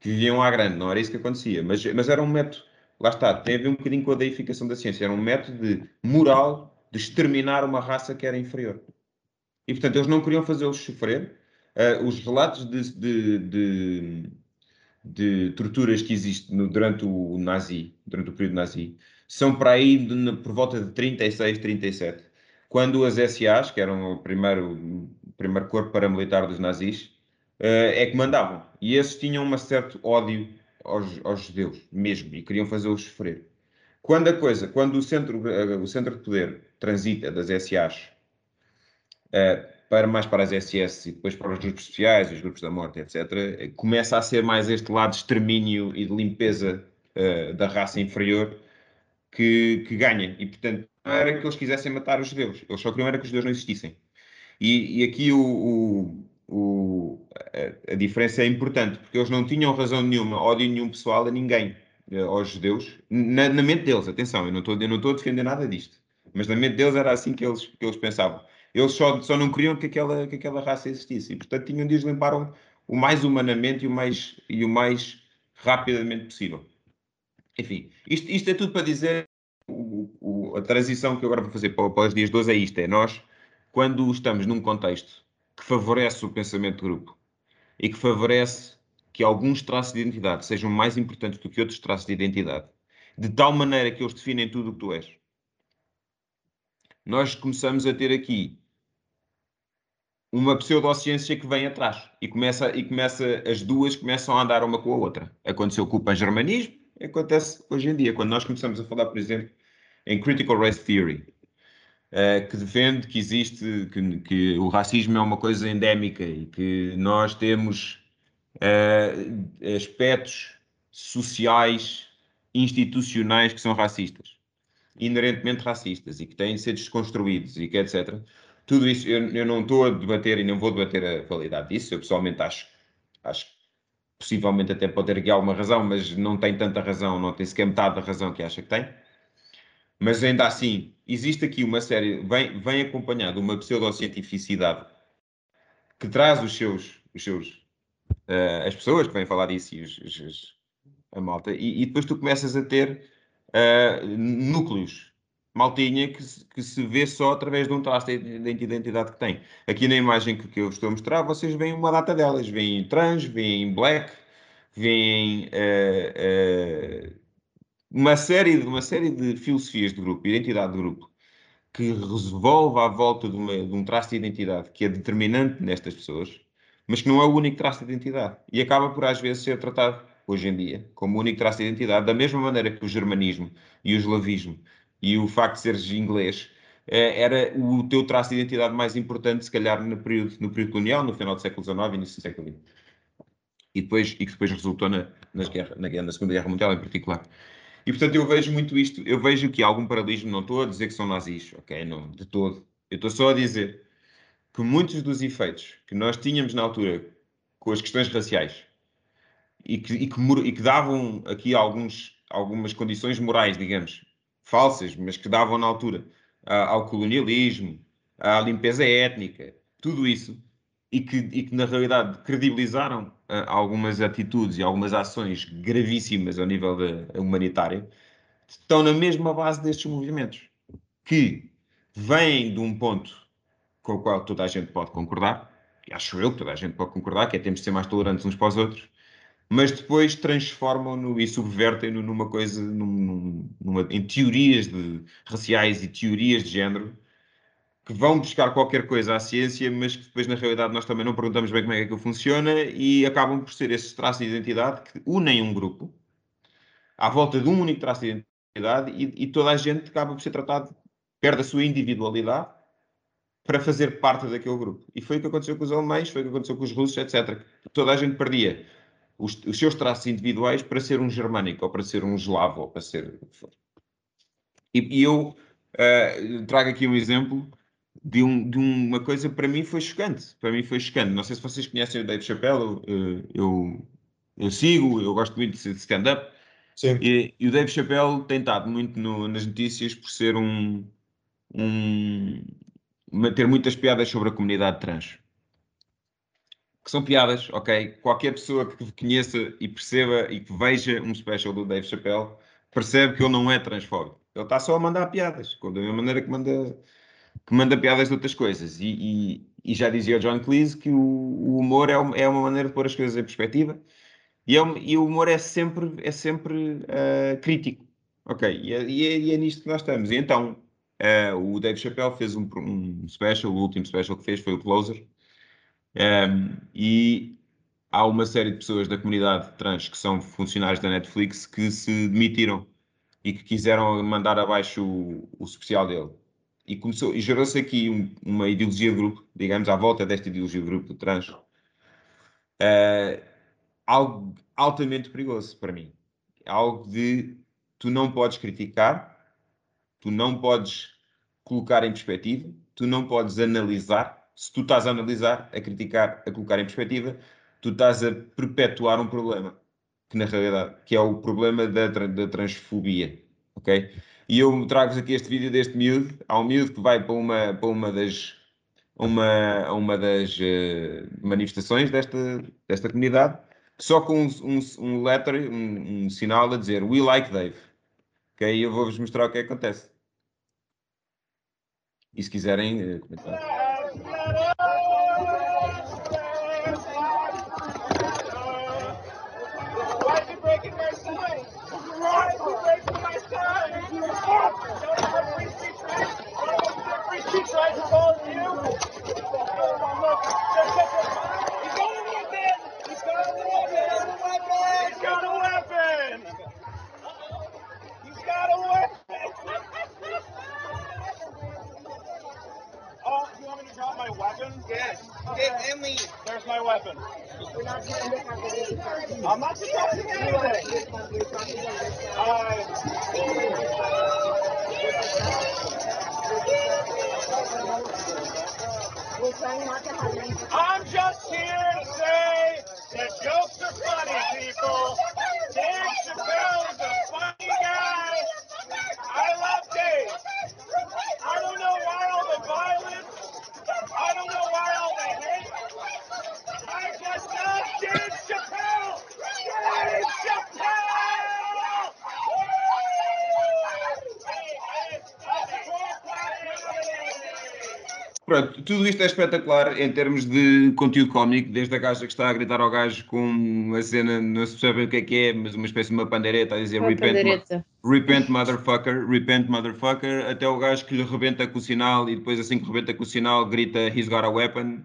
que viviam à grande, não era isso que acontecia, mas, mas era um método, lá está, tem a ver um bocadinho com a deificação da ciência, era um método de moral de exterminar uma raça que era inferior. E, portanto, eles não queriam fazê-los sofrer. Uh, os relatos de, de, de, de, torturas que existem no, durante o nazi, durante o período nazi, são para aí de, por volta de 36, 37, quando as SAs, que eram o primeiro, o primeiro corpo paramilitar dos nazis, é que mandavam. E esses tinham um certo ódio aos, aos judeus, mesmo, e queriam fazê-los sofrer. Quando a coisa, quando o centro, eh, o centro de poder transita das SAs eh, para mais para as SS e depois para os grupos especiais, os grupos da morte, etc., começa a ser mais este lado de extermínio e de limpeza da raça inferior que, que ganha. E, portanto, não era que eles quisessem matar os judeus, eles só queriam era que os judeus não existissem. E, e aqui o, o, o a, a, diferença é importante, porque eles não tinham razão nenhuma, ódio nenhum pessoal a ninguém. Eh, aos judeus, na, na, mente deles, atenção, eu não estou a defender nada disto, mas na mente deles era assim que eles, que eles pensavam. Eles só, só não queriam que aquela, que aquela raça existisse e, portanto, tinham de os limpar o, o mais humanamente e o mais, e o mais rapidamente possível. Enfim, isto, isto é tudo para dizer o, o, a transição que eu agora vou fazer para, para os dias 12 é isto: é nós, quando estamos num contexto que favorece o pensamento de grupo e que favorece que alguns traços de identidade sejam mais importantes do que outros traços de identidade, de tal maneira que eles definem tudo o que tu és. Nós começamos a ter aqui uma pseudociência que vem atrás e começa, e começa as duas começam a andar uma com a outra. Aconteceu com o pan-germanismo, acontece hoje em dia, quando nós começamos a falar, por exemplo, em Critical Race Theory, que defende que existe, que, que o racismo é uma coisa endémica e que nós temos uh, aspectos sociais, institucionais que são racistas, inerentemente racistas e que têm de ser desconstruídos e que etc. Tudo isso, eu, eu não estou a debater e não vou debater a qualidade disso, eu pessoalmente acho, acho que possivelmente até pode ter aqui alguma razão, mas não tem tanta razão, não tem sequer metade da razão que acha que tem. Mas ainda assim, existe aqui uma série, vem, vem acompanhado uma pseudocientificidade que traz os seus, os seus uh, as pessoas que vêm falar disso e os, os, a malta, e, e, depois tu começas a ter uh, núcleos, maltinha, que, que, se vê só através de um traço de identidade que tem. Aqui na imagem que, que eu estou a mostrar, vocês veem uma data delas, veem trans, veem black, veem uh, uma, série, uma série de filosofias de grupo, identidade de grupo, que revolve à volta de, uma, de um traço de identidade que é determinante nestas pessoas, mas que não é o único traço de identidade. E acaba por, às vezes, ser tratado, hoje em dia, como o único traço de identidade, da mesma maneira que o germanismo e o eslavismo e o facto de seres inglês eh, era o teu traço de identidade mais importante, se calhar, no período, no período colonial, no final do século XIX e início do século XX. E, depois, e que depois resultou na, nas guerra, na, na Segunda Guerra Mundial, em particular. E, portanto, eu vejo muito isto. Eu vejo que há algum paralelismo, não estou a dizer que são nazis, ok? Não, de todo. Eu estou só a dizer que muitos dos efeitos que nós tínhamos na altura com as questões raciais e que, e que, e que davam aqui alguns, algumas condições morais, digamos, falsas, mas que davam na altura ao colonialismo, à limpeza étnica, tudo isso, e que, e que na realidade credibilizaram algumas atitudes e algumas ações gravíssimas ao nível da humanitária, estão na mesma base destes movimentos, que vêm de um ponto com o qual toda a gente pode concordar, e acho eu que toda a gente pode concordar, que é temos de ser mais tolerantes uns para os outros, mas depois transformam-no e subvertem-no numa coisa, num, numa, em teorias de, raciais e teorias de género, que vão buscar qualquer coisa à ciência, mas que depois, na realidade, nós também não perguntamos bem como é que aquilo funciona e acabam por ser esses traços de identidade que unem um grupo à volta de um único traço de identidade e, e toda a gente acaba por ser tratado, perde a sua individualidade para fazer parte daquele grupo. E foi o que aconteceu com os alemães, foi o que aconteceu com os russos, etc. Toda a gente perdia os, os seus traços individuais para ser um germânico, ou para ser um eslavo, ou para ser. E, e eu uh, trago aqui um exemplo de, um, de, uma coisa para mim foi chocante. Para mim foi chocante. Não sei se vocês conhecem o Dave Chappelle, eu, eu, eu sigo, eu gosto muito de stand-up. E, e, o Dave Chappelle tem estado muito no, nas notícias por ser um, um, ter muitas piadas sobre a comunidade trans. Que são piadas, ok? Qualquer pessoa que conheça e perceba e que veja um special do Dave Chappelle percebe que ele não é transfóbico. Ele está só a mandar piadas, da mesma maneira que manda, que manda piadas de outras coisas. E, e, e já dizia o John Cleese que o, o humor é, é, uma maneira de pôr as coisas em perspectiva e, é, e o humor é sempre, é sempre uh, crítico. Ok, e é, e, é, e é nisto que nós estamos. E então, Uh, o Dave Chappelle fez um, um, special, o último special que fez foi o Closer. Um, ehm, e há uma série de pessoas da comunidade trans que são funcionários da Netflix que se demitiram e que quiseram mandar abaixo o, o especial dele. E, começou, e gerou-se aqui um, uma ideologia de grupo, digamos, à volta desta ideologia de grupo trans. Uh, algo altamente perigoso para mim. Algo de tu não podes criticar, tu não podes colocar em perspectiva, tu não podes analisar. Se tu estás a analisar, a criticar, a colocar em perspectiva, tu estás a perpetuar um problema, que na realidade, que é o problema da, da transfobia, ok? E eu trago-vos aqui este vídeo deste miúdo, há um miúdo que vai para uma, para uma das, uma, uma das uh, manifestações desta, desta comunidade, só com um, um, um letter, um, um sinal a dizer We like Dave. Ok? Eu vou-vos mostrar o que, é acontece. E se quiserem eh, comentar. There's my weapon. We're not. I'm not supposed to do. I'm just here to say that jokes are funny, people. Pronto, tudo isto é espetacular em termos de conteúdo cómico, desde a gaja que está a gritar ao gajo com uma cena, não se percebe o que é que é, mas uma espécie de uma pandeireta a dizer repent, pandeireta. repent motherfucker, repent motherfucker, até o gajo que lhe rebenta com o sinal e depois assim que rebenta com o sinal grita he's got a weapon.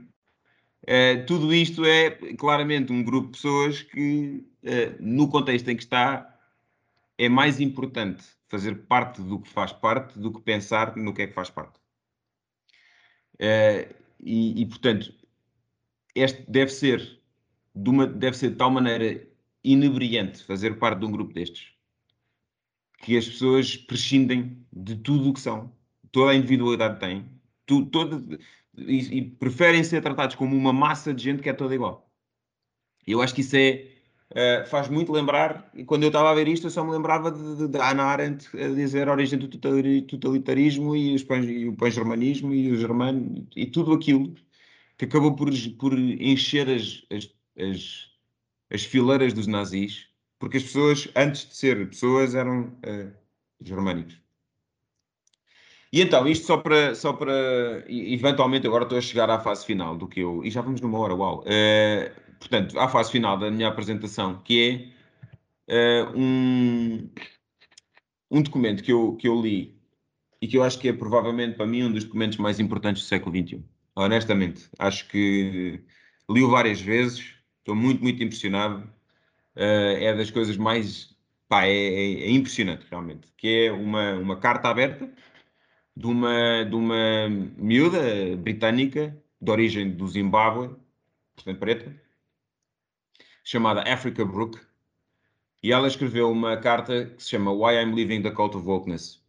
Eh, tudo isto é claramente um grupo de pessoas que, eh, no contexto em que está, é mais importante fazer parte do que faz parte do que pensar no que é que faz parte. Eh, e, e, portanto, este deve ser, de uma, deve ser de tal maneira inebriante fazer parte de um grupo destes que as pessoas prescindem de tudo o que são, toda a individualidade têm, tu, e, e preferem ser tratados como uma massa de gente que é toda igual. Eu acho que isso é, Uh, faz muito lembrar, e quando eu estava a ver isto, eu só me lembrava de, de, de Hannah Arendt a dizer a origem do totalitarismo e, os pan, e o pan-germanismo e o germano e tudo aquilo que acabou por, por encher as, as, as, as, fileiras dos nazis, porque as pessoas, antes de ser pessoas, eram uh, germânicos. E então, isto só para, só para. Eventualmente, agora estou a chegar à fase final do que eu. E já vamos numa hora, uau! Uh, portanto, à fase final da minha apresentação, que é uh, um, um documento que eu, que eu li e que eu acho que é provavelmente para mim um dos documentos mais importantes do século XXI. Honestamente, acho que li-o várias vezes, estou muito, muito impressionado. Uh, é das coisas mais. Pá, é, é, é, impressionante, realmente. Que é uma, uma carta aberta de uma, de uma miúda britânica de origem do Zimbábue, portanto preta, chamada Africa Brook, e ela escreveu uma carta que se chama Why I'm Leaving the Cult of Wokeness.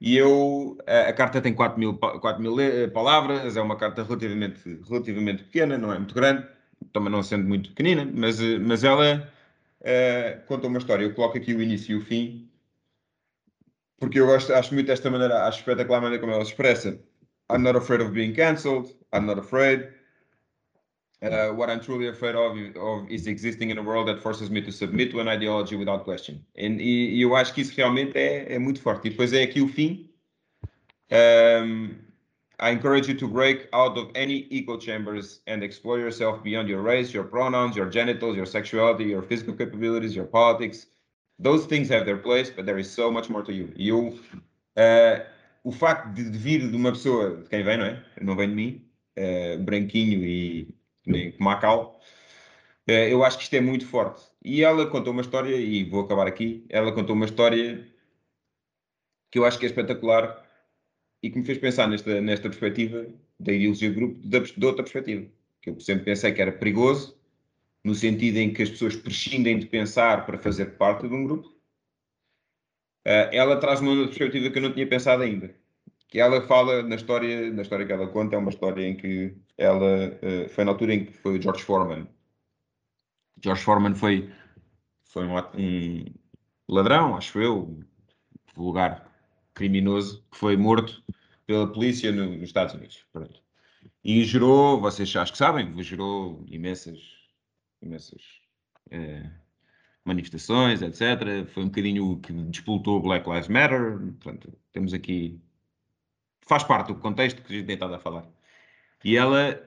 E eu, a, a carta tem 4 mil, 4 mil eh, palavras, é uma carta relativamente, relativamente pequena, não é muito grande, também não sendo muito pequenina, mas, eh, mas ela uh, conta uma história. Eu coloco aqui o início e o fim, porque eu gosto, acho muito desta maneira, acho espetacular a maneira como ela se expressa. I'm not afraid of being cancelled, I'm not afraid. Uh, what I'm truly afraid of, of, is existing in a world that forces me to submit to an ideology without question. And, e, eu acho que isso realmente é, é muito forte. E depois é aqui o fim. Um, I encourage you to break out of any echo chambers and explore yourself beyond your race, your pronouns, your genitals, your sexuality, your physical capabilities, your politics. Those things have their place, but there is so much more to you. Eu, uh, o facto de, de, vir de uma pessoa, de quem vem, não é? Não vem de mim, uh, branquinho e nem Macau. Eh, eu acho que isto é muito forte. E ela contou uma história, e vou acabar aqui. Ela contou uma história que eu acho que é espetacular e que me fez pensar nesta, nesta perspectiva da ideologia do grupo, de, de outra perspectiva. Que eu sempre pensei que era perigoso, no sentido em que as pessoas prescindem de pensar para fazer parte de um grupo. Uh, ela traz uma outra perspectiva que eu não tinha pensado ainda. Que ela fala na história, na história que ela conta, é uma história em que ela uh, foi na altura em que foi o George Foreman. George Foreman foi, foi um, um ladrão, acho eu, vulgar criminoso, que foi morto pela polícia no, nos Estados Unidos. Pronto. E gerou, vocês acho que sabem, gerou imensas, imensas uh, manifestações, etc. Foi um bocadinho o que despoltou Black Lives Matter. Portanto, temos aqui. Faz parte do contexto que a gente tem estado a falar. E ela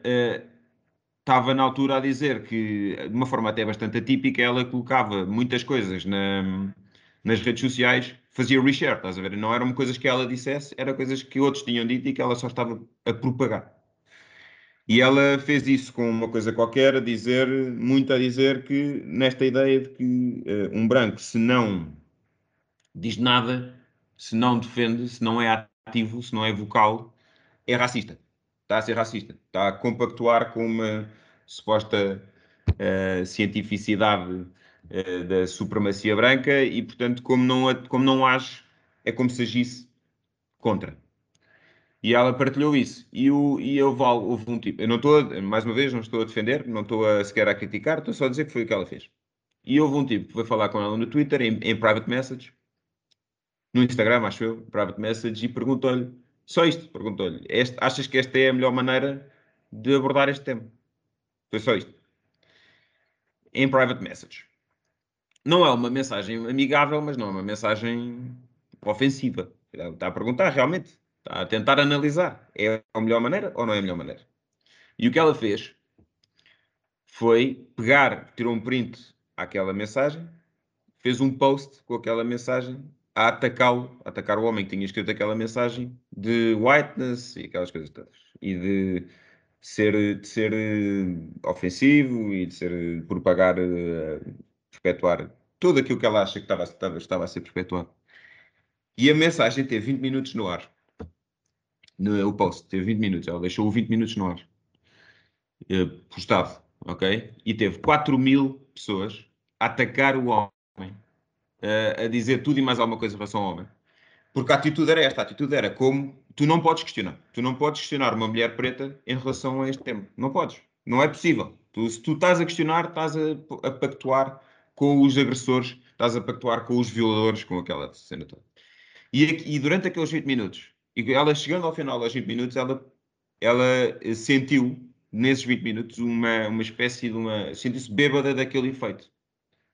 estava uh, na altura a dizer que, de uma forma até bastante atípica, ela colocava muitas coisas na, nas redes sociais, fazia reshare, estás a ver? Não eram coisas que ela dissesse, eram coisas que outros tinham dito e que ela só estava a propagar. E ela fez isso com uma coisa qualquer, a dizer, muito a dizer que, nesta ideia de que uh, um branco, se não diz nada, se não defende, se não é ativo, se não é vocal, é racista está a ser racista, está a compactuar com uma suposta uh, cientificidade uh, da supremacia branca e, portanto, como não, como não age, é como se agisse contra. E ela partilhou isso. E, o, e eu, houve um tipo. Eu não estou, mais uma vez, não estou a defender, não estou a, sequer a criticar, estou só a dizer que foi o que ela fez. E houve um tipo que foi falar com ela no Twitter, em, em private message, no Instagram, acho eu, private message, e perguntou-lhe só isto, perguntou-lhe. Achas que esta é a melhor maneira de abordar este tema? Foi só isto. Em private message. Não é uma mensagem amigável, mas não é uma mensagem ofensiva. Está a perguntar realmente. Está a tentar analisar. É a melhor maneira ou não é a melhor maneira? E o que ela fez foi pegar, tirou um print àquela mensagem, fez um post com aquela mensagem a atacá-lo, atacar o homem que tinha escrito aquela mensagem de whiteness e aquelas coisas todas. E de ser, de ser uh, ofensivo e de ser uh, propagar, uh, perpetuar tudo aquilo que ela acha que estava, estava, estava a ser perpetuado. E a mensagem teve 20 minutos no ar. No, o post teve 20 minutos, ela deixou 20 minutos no ar. postado, ok? E teve 4 mil pessoas a atacar o homem, a dizer tudo e mais alguma coisa em relação ao homem. Porque a atitude era esta, a atitude era como tu não podes questionar. Tu não podes questionar uma mulher preta em relação a este tema. Não podes. Não é possível. Tu, se tu estás a questionar, estás a, a pactuar com os agressores, estás a pactuar com os violadores, com aquela cena toda. E, e durante aqueles 20 minutos, e ela chegando ao final dos 20 minutos, ela, ela sentiu, nesses 20 minutos, uma, uma espécie de uma. sentiu-se bêbada daquele efeito.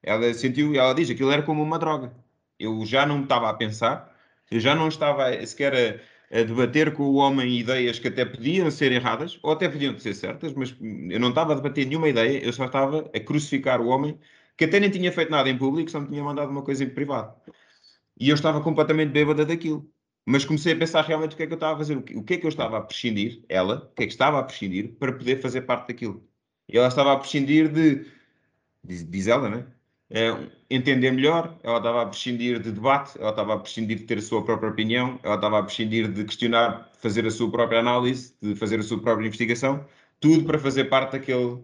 Ela sentiu, ela diz, aquilo era como uma droga. Eu já não estava a pensar, eu já não estava sequer a, a, debater com o homem ideias que até podiam ser erradas, ou até podiam ser certas, mas eu não estava a debater nenhuma ideia, eu só estava a crucificar o homem que até nem tinha feito nada em público, só me tinha mandado uma coisa em privado. E eu estava completamente bêbada daquilo. Mas comecei a pensar realmente o que é que eu estava a fazer, o que, é que eu estava a prescindir, ela, o que é que estava a prescindir para poder fazer parte daquilo. E ela estava a prescindir de, diz, diz ela, né? É, entender melhor, ela estava a prescindir de debate, ela estava a prescindir de ter a sua própria opinião, ela estava a prescindir de questionar, fazer a sua própria análise, de fazer a sua própria investigação, tudo para fazer parte daquele,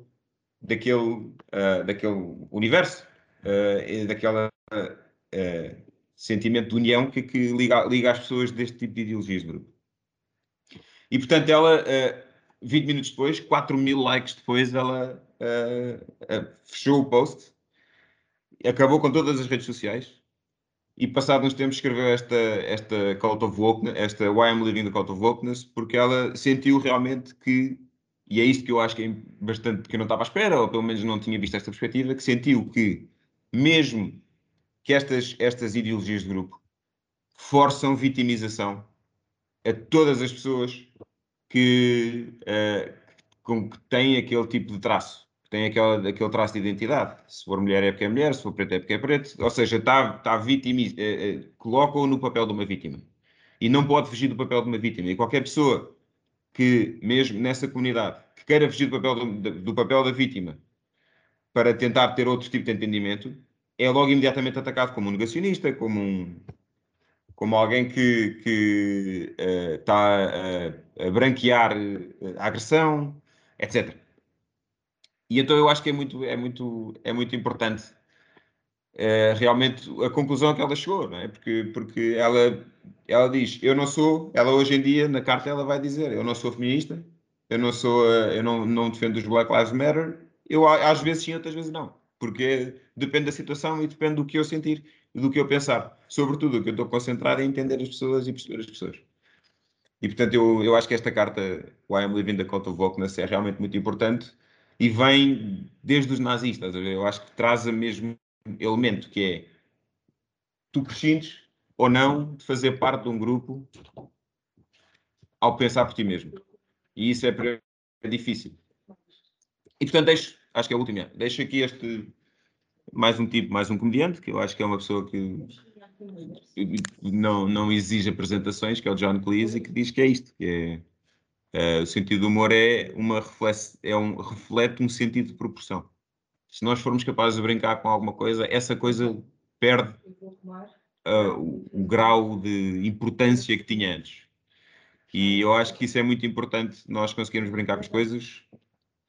daquele, uh, daquele universo, uh, daquele uh, sentimento de união que, que liga, liga as pessoas deste tipo de ideologias de grupo. E portanto, ela, 20 minutos depois, 4 mil likes depois, ela fechou o post, acabou com todas as redes sociais e passado uns tempos escreveu esta, esta Cult of Wokeness, esta Why I'm Living the Cult of Wokeness, porque ela sentiu realmente que e é isto que eu acho que é bastante que eu não estava à espera, ou pelo menos não tinha visto esta perspectiva, que sentiu que, mesmo que estas, estas ideologias de grupo forçam vitimização a todas as pessoas que, uh, com, que têm aquele tipo de traço, têm aquela, aquele traço de identidade. Se for mulher é porque é mulher, se for preto é porque é preto, ou seja, está, está vitimiz, uh, uh, coloca-o no papel de uma vítima. E não pode fugir do papel de uma vítima. E qualquer pessoa que, mesmo nessa comunidade, que queira fugir do papel, do, do papel da vítima para tentar ter outro tipo de entendimento, é logo imediatamente atacado como um negacionista, como um como alguém que, que uh, está a, a branquear eh, a agressão, etc. E então eu acho que é muito, é muito, é muito importante uh, realmente a conclusão a que ela chegou, não é? Porque, porque ela ela diz, eu não sou, ela hoje em dia, na carta, ela vai dizer, eu não sou feminista, eu não sou, eh, eu não, não defendo os Black Lives Matter, eu às vezes sim, outras vezes não, porque depende da situação e depende do que eu sentir e do que eu pensar. Sobretudo, o que eu estou concentrado é entender as pessoas e perceber as pessoas. E portanto, eu, eu acho que esta carta, Why I'm Living the Cult of Wokeness, é realmente muito importante e vem desde os nazistas. Eu acho que traz o mesmo elemento que é tu prescindes ou não de fazer parte de um grupo ao pensar por ti mesmo. E isso é, difícil. E portanto, deixo, acho que é a última, deixo aqui este mais um tipo, mais um comediante, que eu acho que é uma pessoa que não, não exige apresentações, que é o John Cleese, e que diz que é isto, que é, é o sentido do humor é uma reflete, é um, reflete um sentido de proporção. Se nós formos capazes de brincar com alguma coisa, essa coisa perde uh, o, o, grau de importância que tinha antes. E eu acho que isso é muito importante, nós conseguirmos brincar com as coisas,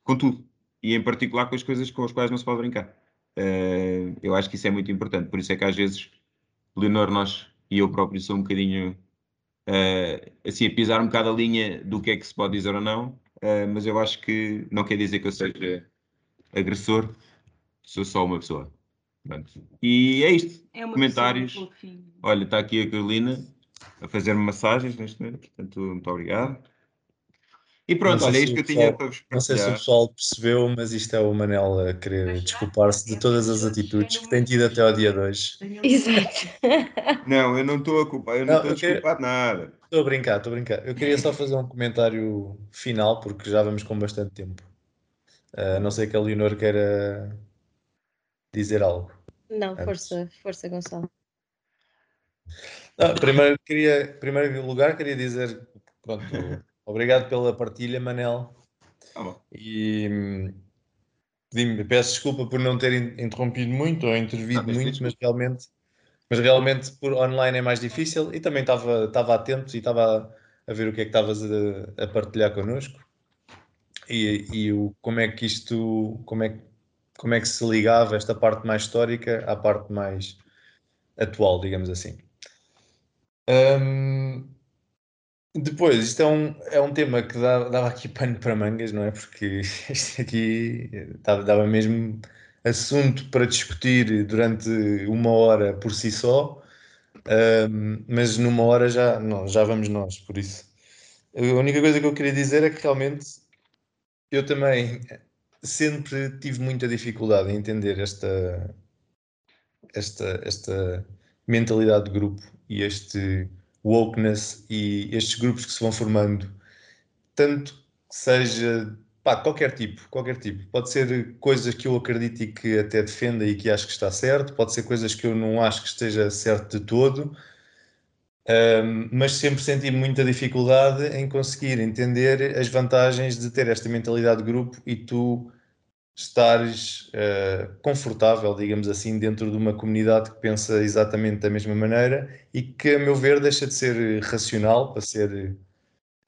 com tudo. E em particular com as coisas com as quais não se pode brincar. Uh, eu acho que isso é muito importante. Por isso é que às vezes, Leonor, nós e eu próprio sou um bocadinho uh, assim, a pisar um bocado a linha do que é que se pode dizer ou não, uh, mas eu acho que não quer dizer que eu seja agressor, sou só uma pessoa. Pronto. E é isto. É Comentários. Olha, está aqui a Carolina a fazer massagens neste momento, portanto, muito obrigado. E pronto, olha, isto que eu tinha para vos Não sei se o pessoal percebeu, mas isto é o Manel a querer desculpar-se de todas as atitudes que tem tido até ao dia de hoje. Exato. <laughs> Não, eu não estou a culpar, eu não, Não, estou a queria- desculpar de nada. Estou a brincar, estou a brincar. Eu queria só fazer um comentário final, porque já vamos com bastante tempo. A não sei que a Leonor queira dizer algo. Não, Antes. força, força, Gonçalo. Ah, primeiro, queria, em primeiro lugar, queria dizer pronto, obrigado pela partilha, Manel. Tá bom. E peço desculpa por não ter in- interrompido muito ou intervido mas muito, mas realmente, mas realmente por online é mais difícil e também estava, estava atento e estava a, ver o que é que estavas a, a partilhar connosco e, e o, como é que isto, como é, como é que se ligava esta parte mais histórica à parte mais atual, digamos assim. Hum, depois, isto é um, é um tema que dá- dava aqui pano para mangas, não é? Porque <laughs> isto aqui dava, dava mesmo assunto para discutir durante uma hora por si só, hum, mas numa hora já, não, já vamos nós, por isso. A única coisa que eu queria dizer é que realmente eu também sempre tive muita dificuldade em entender esta, esta, esta mentalidade de grupo e este wokeness e estes grupos que se vão formando, tanto que seja pá, qualquer tipo, qualquer tipo. Pode ser coisas que eu acredito e que até defenda e que acho que está certo, pode ser coisas que eu não acho que esteja certo de todo, Ahm, mas sempre senti muita dificuldade em conseguir entender as vantagens de ter esta mentalidade de grupo e tu estares eh, confortável, digamos assim, dentro de uma comunidade que pensa exatamente da mesma maneira e que, a meu ver, deixa de ser racional para ser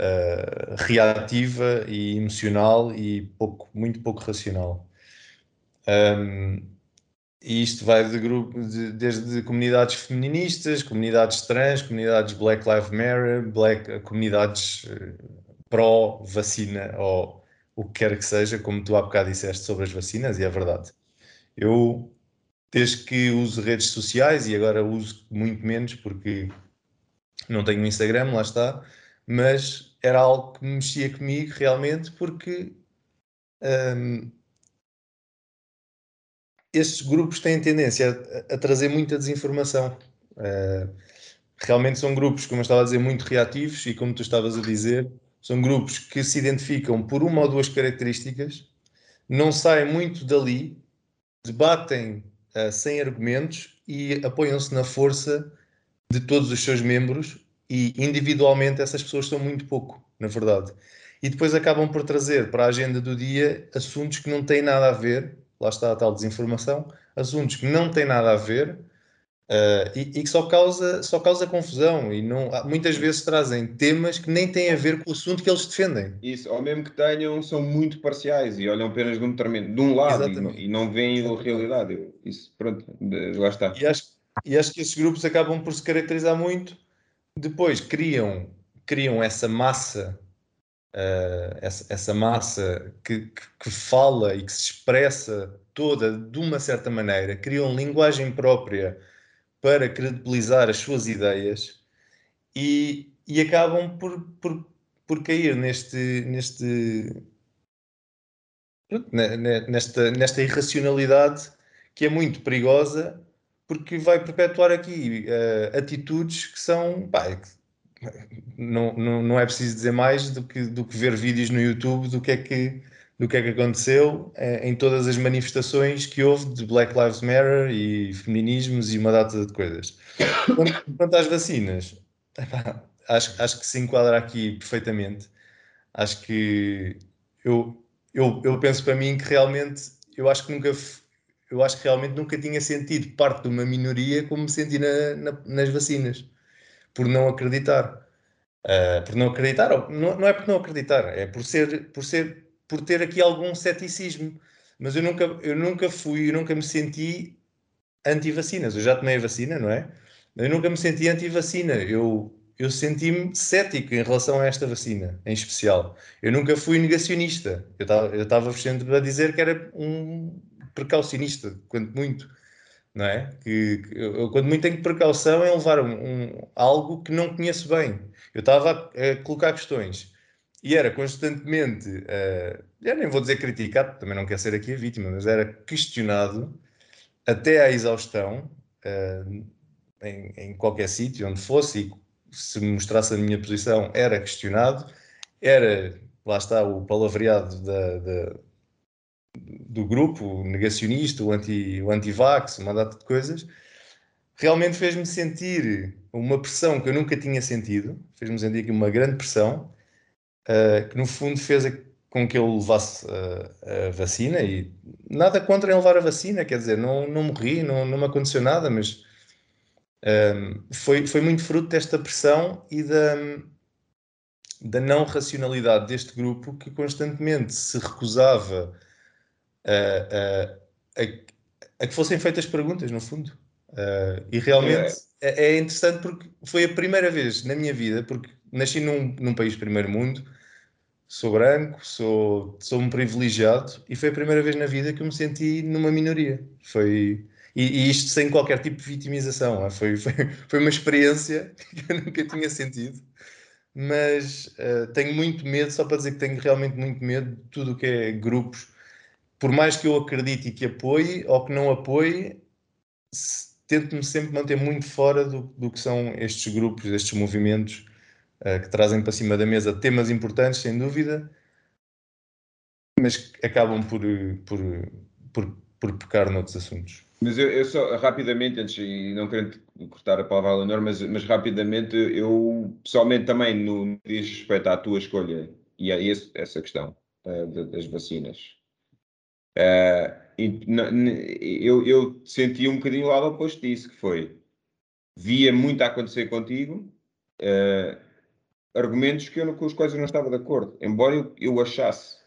eh, reativa e emocional e pouco, muito pouco racional. Ahm, e isto vai de grupo, de- desde comunidades feministas, comunidades trans, comunidades Black Lives Matter, black, comunidades eh, pró-vacina ou o que quer que seja, como tu há bocado disseste sobre as vacinas, e é verdade. Eu, desde que uso redes sociais, e agora uso muito menos porque não tenho Instagram, lá está, mas era algo que mexia comigo realmente porque hum, estes grupos têm tendência a, a trazer muita desinformação. Uh, realmente são grupos, como eu estava a dizer, muito reativos e como tu estavas a dizer, são grupos que se identificam por uma ou duas características, não saem muito dali, debatem uh, sem argumentos e apoiam-se na força de todos os seus membros e individualmente essas pessoas são muito pouco, na verdade. E depois acabam por trazer para a agenda do dia assuntos que não têm nada a ver, lá está a tal desinformação, assuntos que não têm nada a ver uh, e, e, que só causa, só causa confusão e não, muitas vezes trazem temas que nem têm a ver com o assunto que eles defendem. Isso, ou mesmo que tenham, são muito parciais e olham apenas de um, de um lado e não, e não, veem a realidade. Isso, pronto, lá está. E acho, e acho que esses grupos acabam por se caracterizar muito, depois criam, criam essa massa Uh, essa, essa, massa que, que, que, fala e que se expressa toda de uma certa maneira, criam linguagem própria para credibilizar as suas ideias e, e acabam por, por, por cair neste, neste, nesta, nesta irracionalidade que é muito perigosa porque vai perpetuar aqui uh, atitudes que são pá, não, não, não é preciso dizer mais do que, do que ver vídeos no YouTube do que é que, do que, é que aconteceu eh, em todas as manifestações que houve de Black Lives Matter e feminismos e uma data de coisas. Quanto, às vacinas, epá, acho, acho que se enquadra aqui perfeitamente. Acho que eu, eu, eu penso para mim que realmente eu acho que nunca eu acho que realmente nunca tinha sentido parte de uma minoria como me senti na, na, nas vacinas por não acreditar. Uh, por não acreditar, não, não, é por não acreditar, é por ser, por ser, por ter aqui algum ceticismo. Mas eu nunca, eu nunca fui, eu nunca me senti anti-vacinas. Eu já tomei a vacina, não é? Eu nunca me senti anti-vacina. Eu, eu senti-me cético em relação a esta vacina, em especial. Eu nunca fui negacionista. Eu estava sempre a dizer que era um precaucionista, quanto muito não é? Que, que eu, quando muito tenho precaução em levar um, um, algo que não conheço bem. Eu estava a, a, colocar questões e era constantemente, uh, eu nem vou dizer criticado, também não quero ser aqui a vítima, mas era questionado até à exaustão uh, em, em, qualquer sítio onde fosse e se mostrasse a minha posição era questionado, era, lá está, o palavreado da, da, do grupo, o negacionista, o anti-vax, o anti uma data de coisas, realmente fez-me sentir uma pressão que eu nunca tinha sentido, fez-me sentir uma grande pressão, uh, que no fundo fez com que eu levasse uh, a vacina e nada contra em levar a vacina, quer dizer, não, não morri, não, não me aconteceu nada, mas um, foi, foi muito fruto desta pressão e da, da não racionalidade deste grupo que constantemente se recusava a, a, a, a que fossem feitas perguntas, no fundo. Uh, e realmente é. é. interessante porque foi a primeira vez na minha vida, porque nasci num, num país primeiro mundo, sou branco, sou, sou um privilegiado e foi a primeira vez na vida que eu me senti numa minoria. Foi, e, e isto sem qualquer tipo de vitimização. Foi, foi, <laughs> foi, uma experiência <laughs> que eu nunca tinha sentido. Mas uh, tenho muito medo, só para dizer que tenho realmente muito medo de tudo o que é grupos. Por mais que eu acredite e que apoie ou que não apoie, tento-me sempre manter muito fora do, do que são estes grupos, estes movimentos que trazem para cima da mesa temas importantes, sem dúvida, mas acabam por, por, por, por pecar noutros assuntos. Mas eu, eu, só, rapidamente, antes, e não querendo cortar a palavra Leonor, mas, mas rapidamente, eu pessoalmente também, no diz respeito à tua escolha e a esse, essa questão uh, das vacinas, uh, eu, eu senti um bocadinho o lado oposto disso, que foi, via muito a acontecer contigo, uh, argumentos que eu, com os quais eu não estava de acordo, embora eu, eu achasse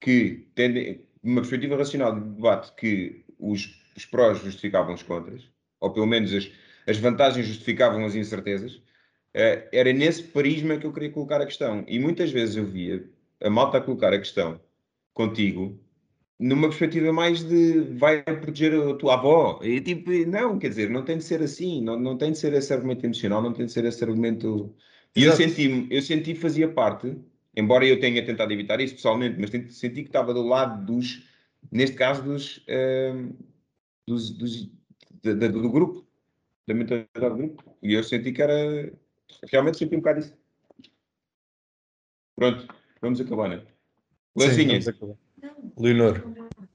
que, tendo, uma perspectiva racional de debate, que os, os prós justificavam os contras, ou pelo menos as, as vantagens justificavam as incertezas, uh, era nesse prisma que eu queria colocar a questão. E muitas vezes eu via a malta a colocar a questão contigo numa perspectiva mais de vai proteger a tua avó. E tipo, não, quer dizer, não tem de ser assim, não, não tem de ser esse argumento emocional, não tem de ser esse argumento. E eu senti, eu senti que fazia parte, embora eu tenha tentado evitar isso pessoalmente, mas senti que estava do lado dos neste caso dos, uh, dos, dos do grupo, da mentalidade do grupo. E eu senti que era. Realmente senti um bocado isso. Pronto, vamos acabar, né? Lancinha. Leonor.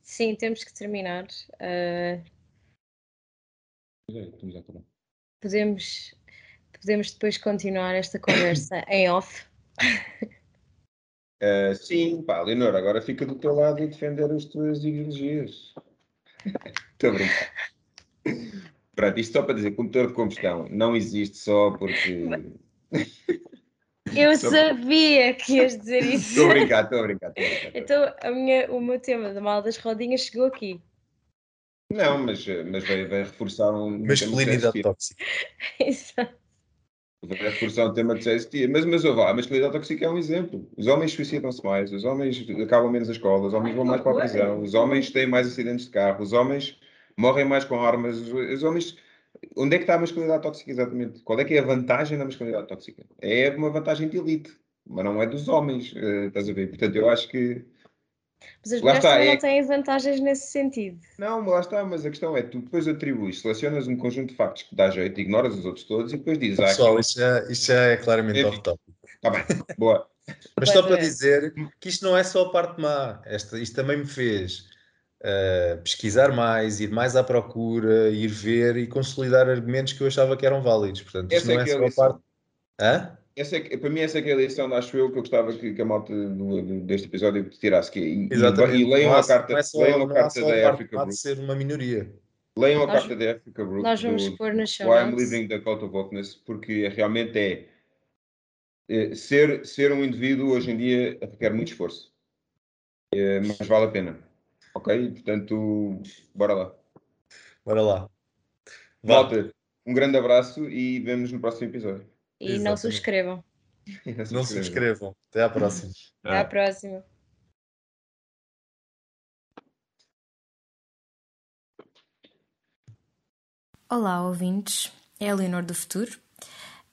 Sim, temos que terminar. Uh... Podemos, podemos depois continuar esta conversa em off. Uh, <laughs> sim, pá, Leonor, agora fica do teu lado e defender as tuas ideologias. <laughs> Estou a brincar. Pronto, isto só para dizer que o motor de combustão não existe só porque. Eu <laughs> sabia que ias dizer isso. Estou a brincar, estou a brincar. Então, a minha, o meu tema da mal das rodinhas chegou aqui. Não, mas, mas vai, vai reforçar um. Masculinidade tóxica. Exato. Vai reforçar o tema de CST. Mas, mas a masculinidade tóxica é um exemplo. Os homens suicidam-se mais, os homens acabam menos a escola, os homens vão mais para a prisão, os homens têm mais acidentes de carro, os homens morrem mais com armas, os homens. Onde é que está a masculinidade tóxica exatamente? Qual é que é a vantagem da masculinidade tóxica? É uma vantagem de elite, mas não é dos homens, uh, estás a ver? Portanto, eu acho que mas as mulheres também é... não têm vantagens nesse sentido. Não, lá está, mas a questão é, tu depois atribuis, selecionas um conjunto de factos que dá jeito, ignoras os outros todos e depois dizes... Ah, Pessoal, isso, já, isso é claramente off-topic. Está bem, boa. <laughs> mas só para é. dizer que isto não é só a parte má, Esta, isto também me fez uh, pesquisar mais, ir mais à procura, ir ver e consolidar argumentos que eu achava que eram válidos. Portanto, isto Essa não é, é só a parte... Hã? Essa é, para mim, essa é, é a lição, acho eu, que eu gostava que, que a malta do, deste episódio tirasse. Que, e, Exatamente. E, leiam a carta, é só, leiam a carta da Africa Group. ser uma minoria. Leiam a nós, carta da Africa Group. Nós vamos do, pôr no show Why I'm Living the Cult of Wokeness, porque realmente é, é, ser, ser um indivíduo hoje em dia requer muito esforço. É, mas vale a pena. Ok? Portanto, bora lá. Bora lá. Malta, um grande abraço e vemos no próximo episódio. E Exatamente. não subscrevam. Não subscrevam. Até à próxima. Até à próxima. Olá, ouvintes. É a Leonor do Futuro.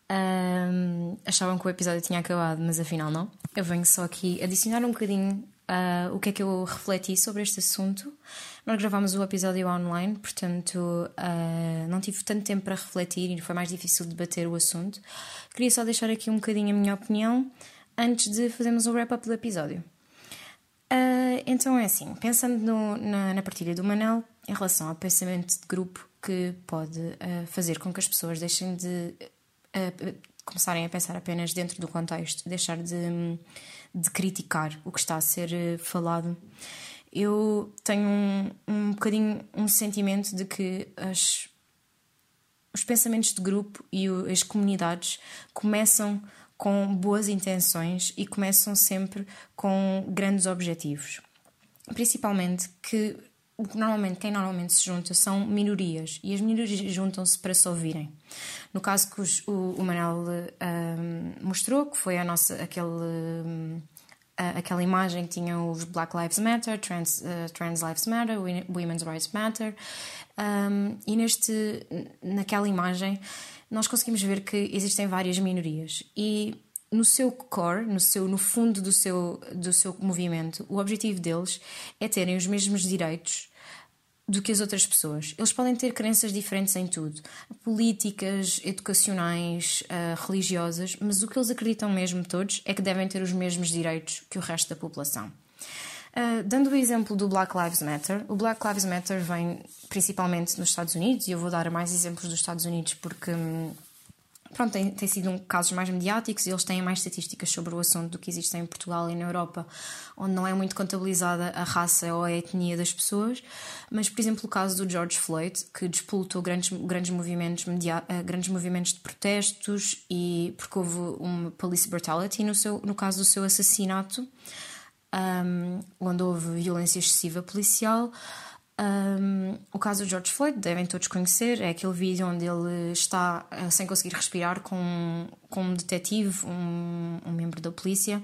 Um, achavam que o episódio tinha acabado, mas afinal não. eu venho só aqui adicionar um bocadinho uh, o que é que eu refleti sobre este assunto. Nós gravámos o episódio online, portanto uh, não tive tanto tempo para refletir e foi mais difícil debater o assunto. Queria só deixar aqui um bocadinho a minha opinião antes de fazermos o wrap-up do episódio. Uh, então é assim, pensando no, na, na, partilha do Manel em relação ao pensamento de grupo que pode uh, fazer com que as pessoas deixem de começarem a pensar apenas dentro do contexto, deixar de, de criticar o que está a ser falado. Eu tenho um, um bocadinho um sentimento de que as, os pensamentos de grupo e as comunidades começam com boas intenções e começam sempre com grandes objetivos. Principalmente que normalmente quem normalmente se junta são minorias. E as minorias juntam-se para se ouvirem. No caso que os, o, o Manel um, mostrou, que foi a nossa aquele um, aquela imagem que tinha os Black Lives Matter, Trans, uh, Trans Lives Matter, Women's Rights Matter, um, e neste, naquela imagem nós conseguimos ver que existem várias minorias. E no seu core, no, seu, no fundo do seu, do seu movimento, o objetivo deles é terem os mesmos direitos do que as outras pessoas. Eles podem ter crenças diferentes em tudo, políticas, educacionais, uh, religiosas, mas o que eles acreditam mesmo todos é que devem ter os mesmos direitos que o resto da população. Uh, dando o exemplo do Black Lives Matter, o Black Lives Matter vem principalmente nos Estados Unidos, e eu vou dar mais exemplos dos Estados Unidos porque hum, pronto, tem, tem sido um, casos mais mediáticos e eles têm mais estatísticas sobre o assunto do que existem em Portugal e na Europa, onde não é muito contabilizada a raça ou a etnia das pessoas. Mas, por exemplo, o caso do George Floyd, que despoltou grandes, grandes, movimentos, media, uh, grandes movimentos de protestos e porque houve uma police brutality no, seu, no caso do seu assassinato um, onde houve violência excessiva policial. Um, o caso do George Floyd, devem todos conhecer, é aquele vídeo onde ele está uh, sem conseguir respirar com, com um detetive, um, um membro da polícia,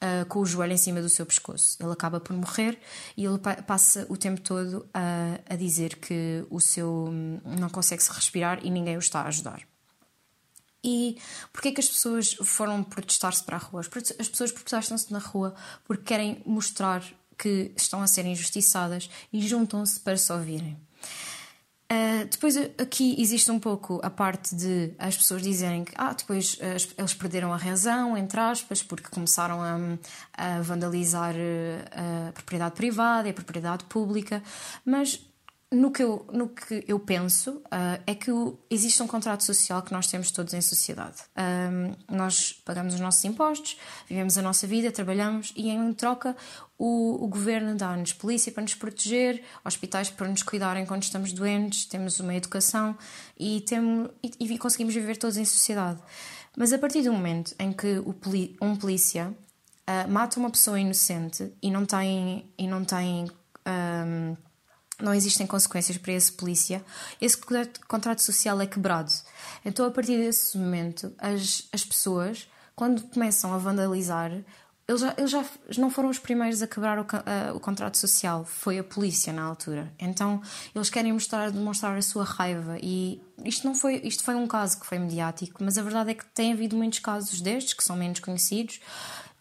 uh, com o joelho em cima do seu pescoço. Ele acaba por morrer e ele pa passa o tempo todo a, a dizer que o seu não consegue se respirar e ninguém o está a ajudar. E porquê que as pessoas foram protestar-se para a rua? As pessoas protestam-se na rua porque querem mostrar que estão a ser injustiçadas e juntam-se para se ouvirem. Uh, depois aqui existe um pouco a parte de as pessoas dizerem que ah, depois uh, eles perderam a razão, entre aspas, porque começaram a, a vandalizar uh, a propriedade privada e a propriedade pública, mas no que eu, no que eu penso uh, é que o, existe um contrato social que nós temos todos em sociedade. Um, nós pagamos os nossos impostos, vivemos a nossa vida, trabalhamos e em troca o, o governo dá-nos polícia para nos proteger, hospitais para nos cuidarem quando estamos doentes, temos uma educação e, temos, e, e conseguimos viver todos em sociedade. Mas a partir do momento em que o, um polícia uh, mata uma pessoa inocente e não tem, e não tem um, não existem consequências para esse polícia, esse contrato social é quebrado. Então, a partir desse momento, as, as pessoas, quando começam a vandalizar, eles já, eles já não foram os primeiros a quebrar o, a, o contrato social, foi a polícia na altura. Então, eles querem mostrar, demonstrar a sua raiva e isto não foi, isto foi um caso que foi mediático, mas a verdade é que tem havido muitos casos destes que são menos conhecidos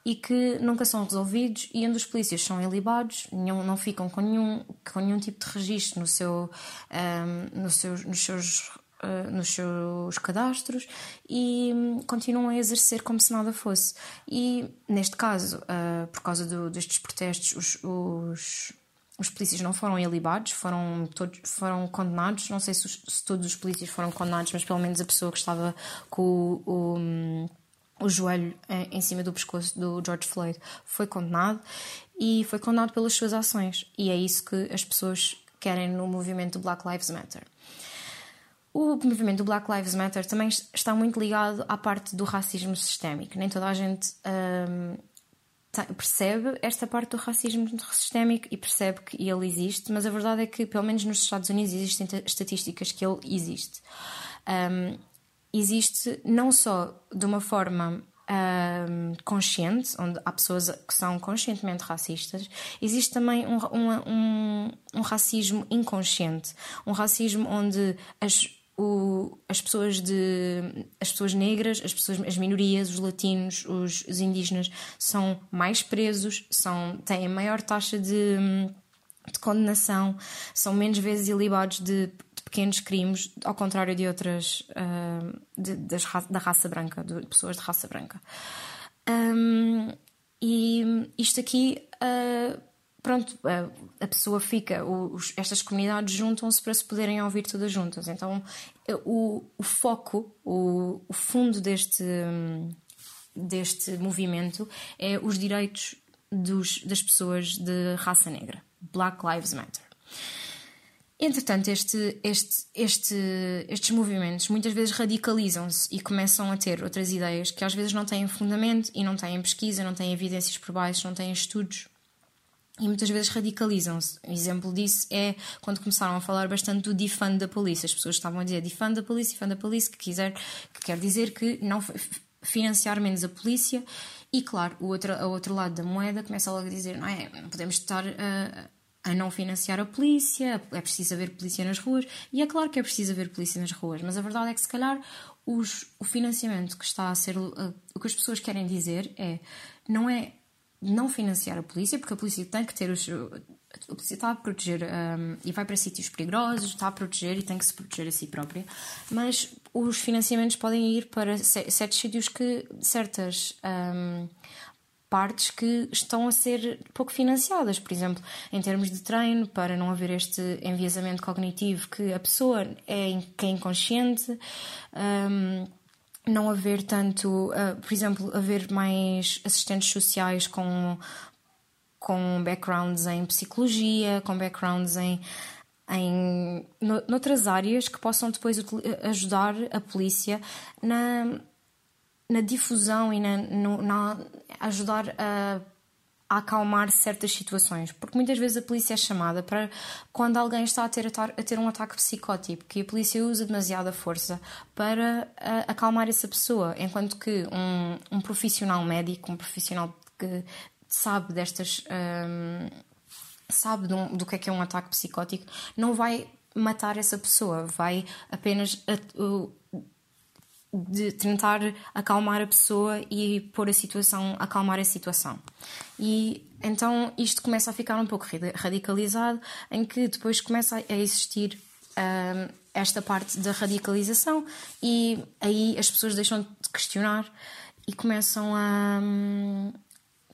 e que nunca são resolvidos e onde os polícias são ilibados, não, não ficam com nenhum, com nenhum tipo de registro no seu, um, no nos, seus, uh, nos seus cadastros e um, continuam a exercer como se nada fosse. E neste caso, uh, por causa do, destes protestos, os, os, os polícias não foram ilibados, foram, todos, foram condenados. Não sei se, os, se todos os polícias foram condenados, mas pelo menos a pessoa que estava com o, o hum, o joelho em cima do pescoço do George Floyd, foi condenado e foi condenado pelas suas ações. E é isso que as pessoas querem no movimento do Black Lives Matter. O movimento do Black Lives Matter também está muito ligado à parte do racismo sistémico. Nem toda a gente hum, percebe esta parte do racismo sistémico e percebe que ele existe, mas a verdade é que, pelo menos nos Estados Unidos, existem estatísticas que ele existe. Um, existe não só de uma forma consciente, onde há pessoas que são conscientemente racistas, existe também um, um, um, racismo inconsciente, um racismo onde as, o, as pessoas de as pessoas negras, as pessoas as minorias, os latinos, os, os indígenas são mais presos, são têm maior taxa de, de condenação, são menos vezes ilibados de pequenos crimes, ao contrário de outras uh, de, das, da raça branca, de pessoas de raça branca. Um, e isto aqui uh, pronto, a, a pessoa fica, os, estas comunidades juntam-se para se poderem ouvir todas juntas. Então, o, o foco, o, o fundo deste, deste movimento é os direitos dos, das pessoas de raça negra. Black Lives Matter. Entretanto, este, este, este, estes movimentos muitas vezes radicalizam-se e começam a ter outras ideias que às vezes não têm fundamento e não têm pesquisa, não têm evidências por baixo, não têm estudos e muitas vezes radicalizam-se. Um exemplo disso é quando começaram a falar bastante do defund da polícia. As pessoas estavam a dizer defund da polícia, defund da polícia, que, quiser, que quer dizer que não financiar menos a polícia. E claro, o outro, o outro lado da moeda começa logo a dizer: não é, não podemos estar a, a não financiar a polícia, é preciso haver polícia nas ruas. E é claro que é preciso haver polícia nas ruas, mas a verdade é que se calhar os, o financiamento que está a ser. Uh, o que as pessoas querem dizer é: não é não financiar a polícia, porque a polícia tem que ter os. A polícia está a proteger um, e vai para sítios perigosos, está a proteger e tem que se proteger a si própria, mas os financiamentos podem ir para certos sítios que. certas. Um, partes que estão a ser pouco financiadas, por exemplo, em termos de treino, para não haver este enviesamento cognitivo que a pessoa é, é inconsciente. Um, não haver tanto, uh, por exemplo, haver mais assistentes sociais com, com backgrounds em psicologia, com backgrounds em, em noutras áreas que possam depois ajudar a polícia na, na difusão e na, no, na ajudar a a acalmar certas situações, porque muitas vezes a polícia é chamada para quando alguém está a ter, a ter um ataque psicótico, que a polícia usa demasiada força para uh, acalmar essa pessoa, enquanto que um, um profissional médico, um profissional que sabe destas. Um, sabe do, do que é que é um ataque psicótico, não vai matar essa pessoa, vai apenas uh, de tentar acalmar a pessoa e pôr a situação, acalmar a situação. E então isto começa a ficar um pouco radicalizado, em que depois começa a existir um, esta parte da radicalização e aí as pessoas deixam de questionar e começam a. Um,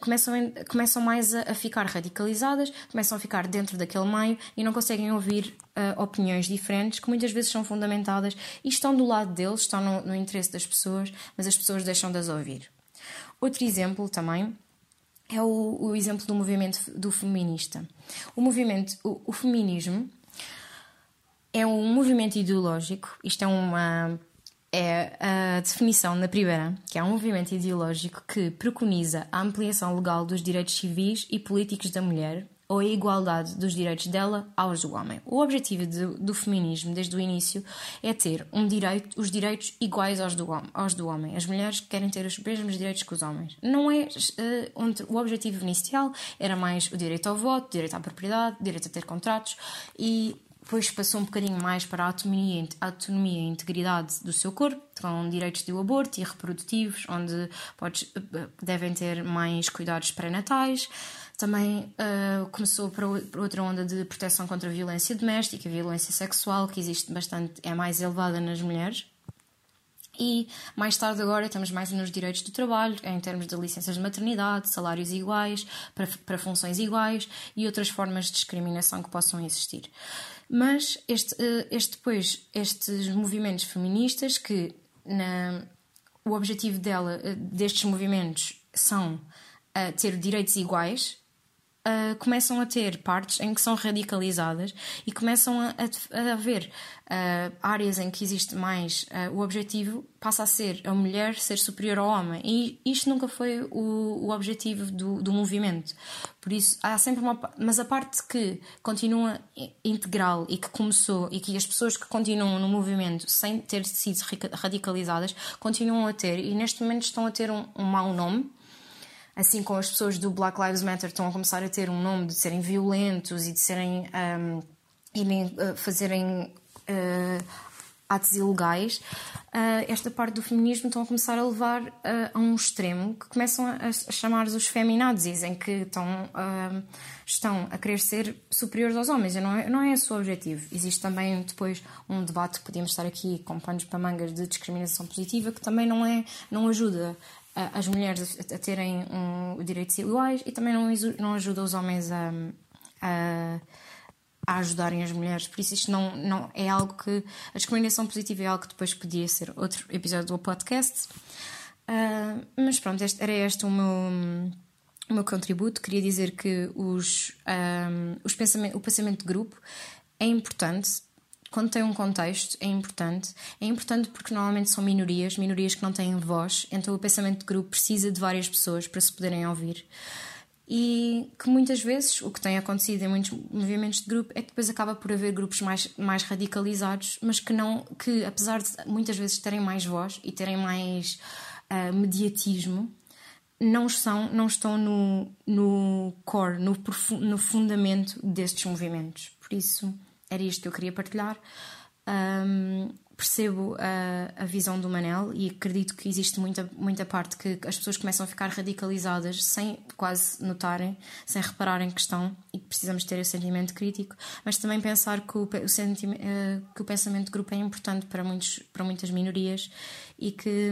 começam, começam mais a, a, ficar radicalizadas, começam a ficar dentro daquele meio e não conseguem ouvir uh, opiniões diferentes que muitas vezes são fundamentadas e estão do lado deles, estão no, no interesse das pessoas, mas as pessoas deixam de as ouvir. Outro exemplo também é o, o exemplo do movimento do feminista. O movimento, o, o feminismo é um movimento ideológico, isto é uma é a definição na primeira, que é um movimento ideológico que preconiza a ampliação legal dos direitos civis e políticos da mulher ou a igualdade dos direitos dela aos do homem. O objetivo de, do feminismo, desde o início, é ter um direito, os direitos iguais aos do, aos do homem. As mulheres querem ter os mesmos direitos que os homens. Não é uh, o objetivo inicial era mais o direito ao voto, direito à propriedade, direito a ter contratos e depois passou um bocadinho mais para a autonomia, a autonomia e a integridade do seu corpo, com direitos de aborto e reprodutivos, onde podes, devem ter mais cuidados pré-natais. Também uh, começou para outra onda de proteção contra a violência doméstica, a violência sexual, que existe bastante, é mais elevada nas mulheres. E mais tarde agora estamos mais nos direitos do trabalho, em termos de licenças de maternidade, salários iguais, para, para funções iguais e outras formas de discriminação que possam existir. Mas este, eh, este depois, estes movimentos feministas que na, o objetivo dela, eh, destes movimentos são uh, ter direitos iguais uh, começam a ter partes em que são radicalizadas e começam a, a, a haver uh, áreas em que existe mais uh, o objetivo passa a ser a mulher ser superior ao homem. E isto nunca foi o, o objetivo do, do movimento. Por isso há sempre uma mas a parte que continua integral e que começou e que as pessoas que continuam no movimento sem ter sido radicalizadas continuam a ter e neste momento estão a ter um, um mau nome assim como as pessoas do Black Lives Matter estão a começar a ter um nome de serem violentos e de serem um, irem uh, fazerem uh, atos ilegais, uh, esta parte do feminismo estão a começar a levar a um extremo que começam a, a chamar os feminazis, em que estão, uh, estão a querer ser superiores aos homens. Não é, não é esse o objetivo. Existe também depois um debate podíamos estar aqui com panos para mangas de discriminação positiva que também não, é, não ajuda as mulheres a, terem um, direitos iguais e também não, não ajuda os homens a, a a ajudarem as mulheres. Por isso, isto não, não é algo que. A discriminação positiva é algo que depois podia ser outro episódio do podcast. Uh, mas pronto, este, era este o meu, o meu contributo. Queria dizer que os, um, os pensamento, o pensamento de grupo é importante. Quando tem um contexto, é importante. É importante porque normalmente são minorias, minorias que não têm voz, então o pensamento de grupo precisa de várias pessoas para se poderem ouvir e que muitas vezes o que tem acontecido em muitos movimentos de grupo é que depois acaba por haver grupos mais, mais radicalizados, mas que não que apesar de muitas vezes terem mais voz e terem mais uh, mediatismo, não são não estão no, no core, no, no fundamento destes movimentos. Por isso era isto que eu queria partilhar. Um, percebo a, a visão do Manel e acredito que existe muita, muita parte que as pessoas começam a ficar radicalizadas sem quase notarem, sem repararem que estão e que precisamos ter esse sentimento crítico, mas também pensar que o, o, uh, que o pensamento de grupo é importante para, muitos, para muitas minorias e que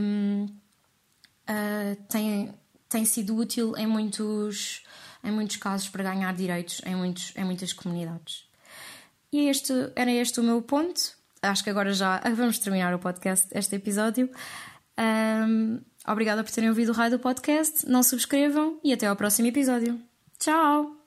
uh, tem, tem sido útil em muitos, em muitos casos para ganhar direitos em, muitos, em muitas comunidades. E este, era este o meu ponto acho que agora já <laughs> vamos terminar o podcast, este episódio. Um, obrigada por terem ouvido o raio do podcast. Não subscrevam e até ao próximo episódio. Tchau!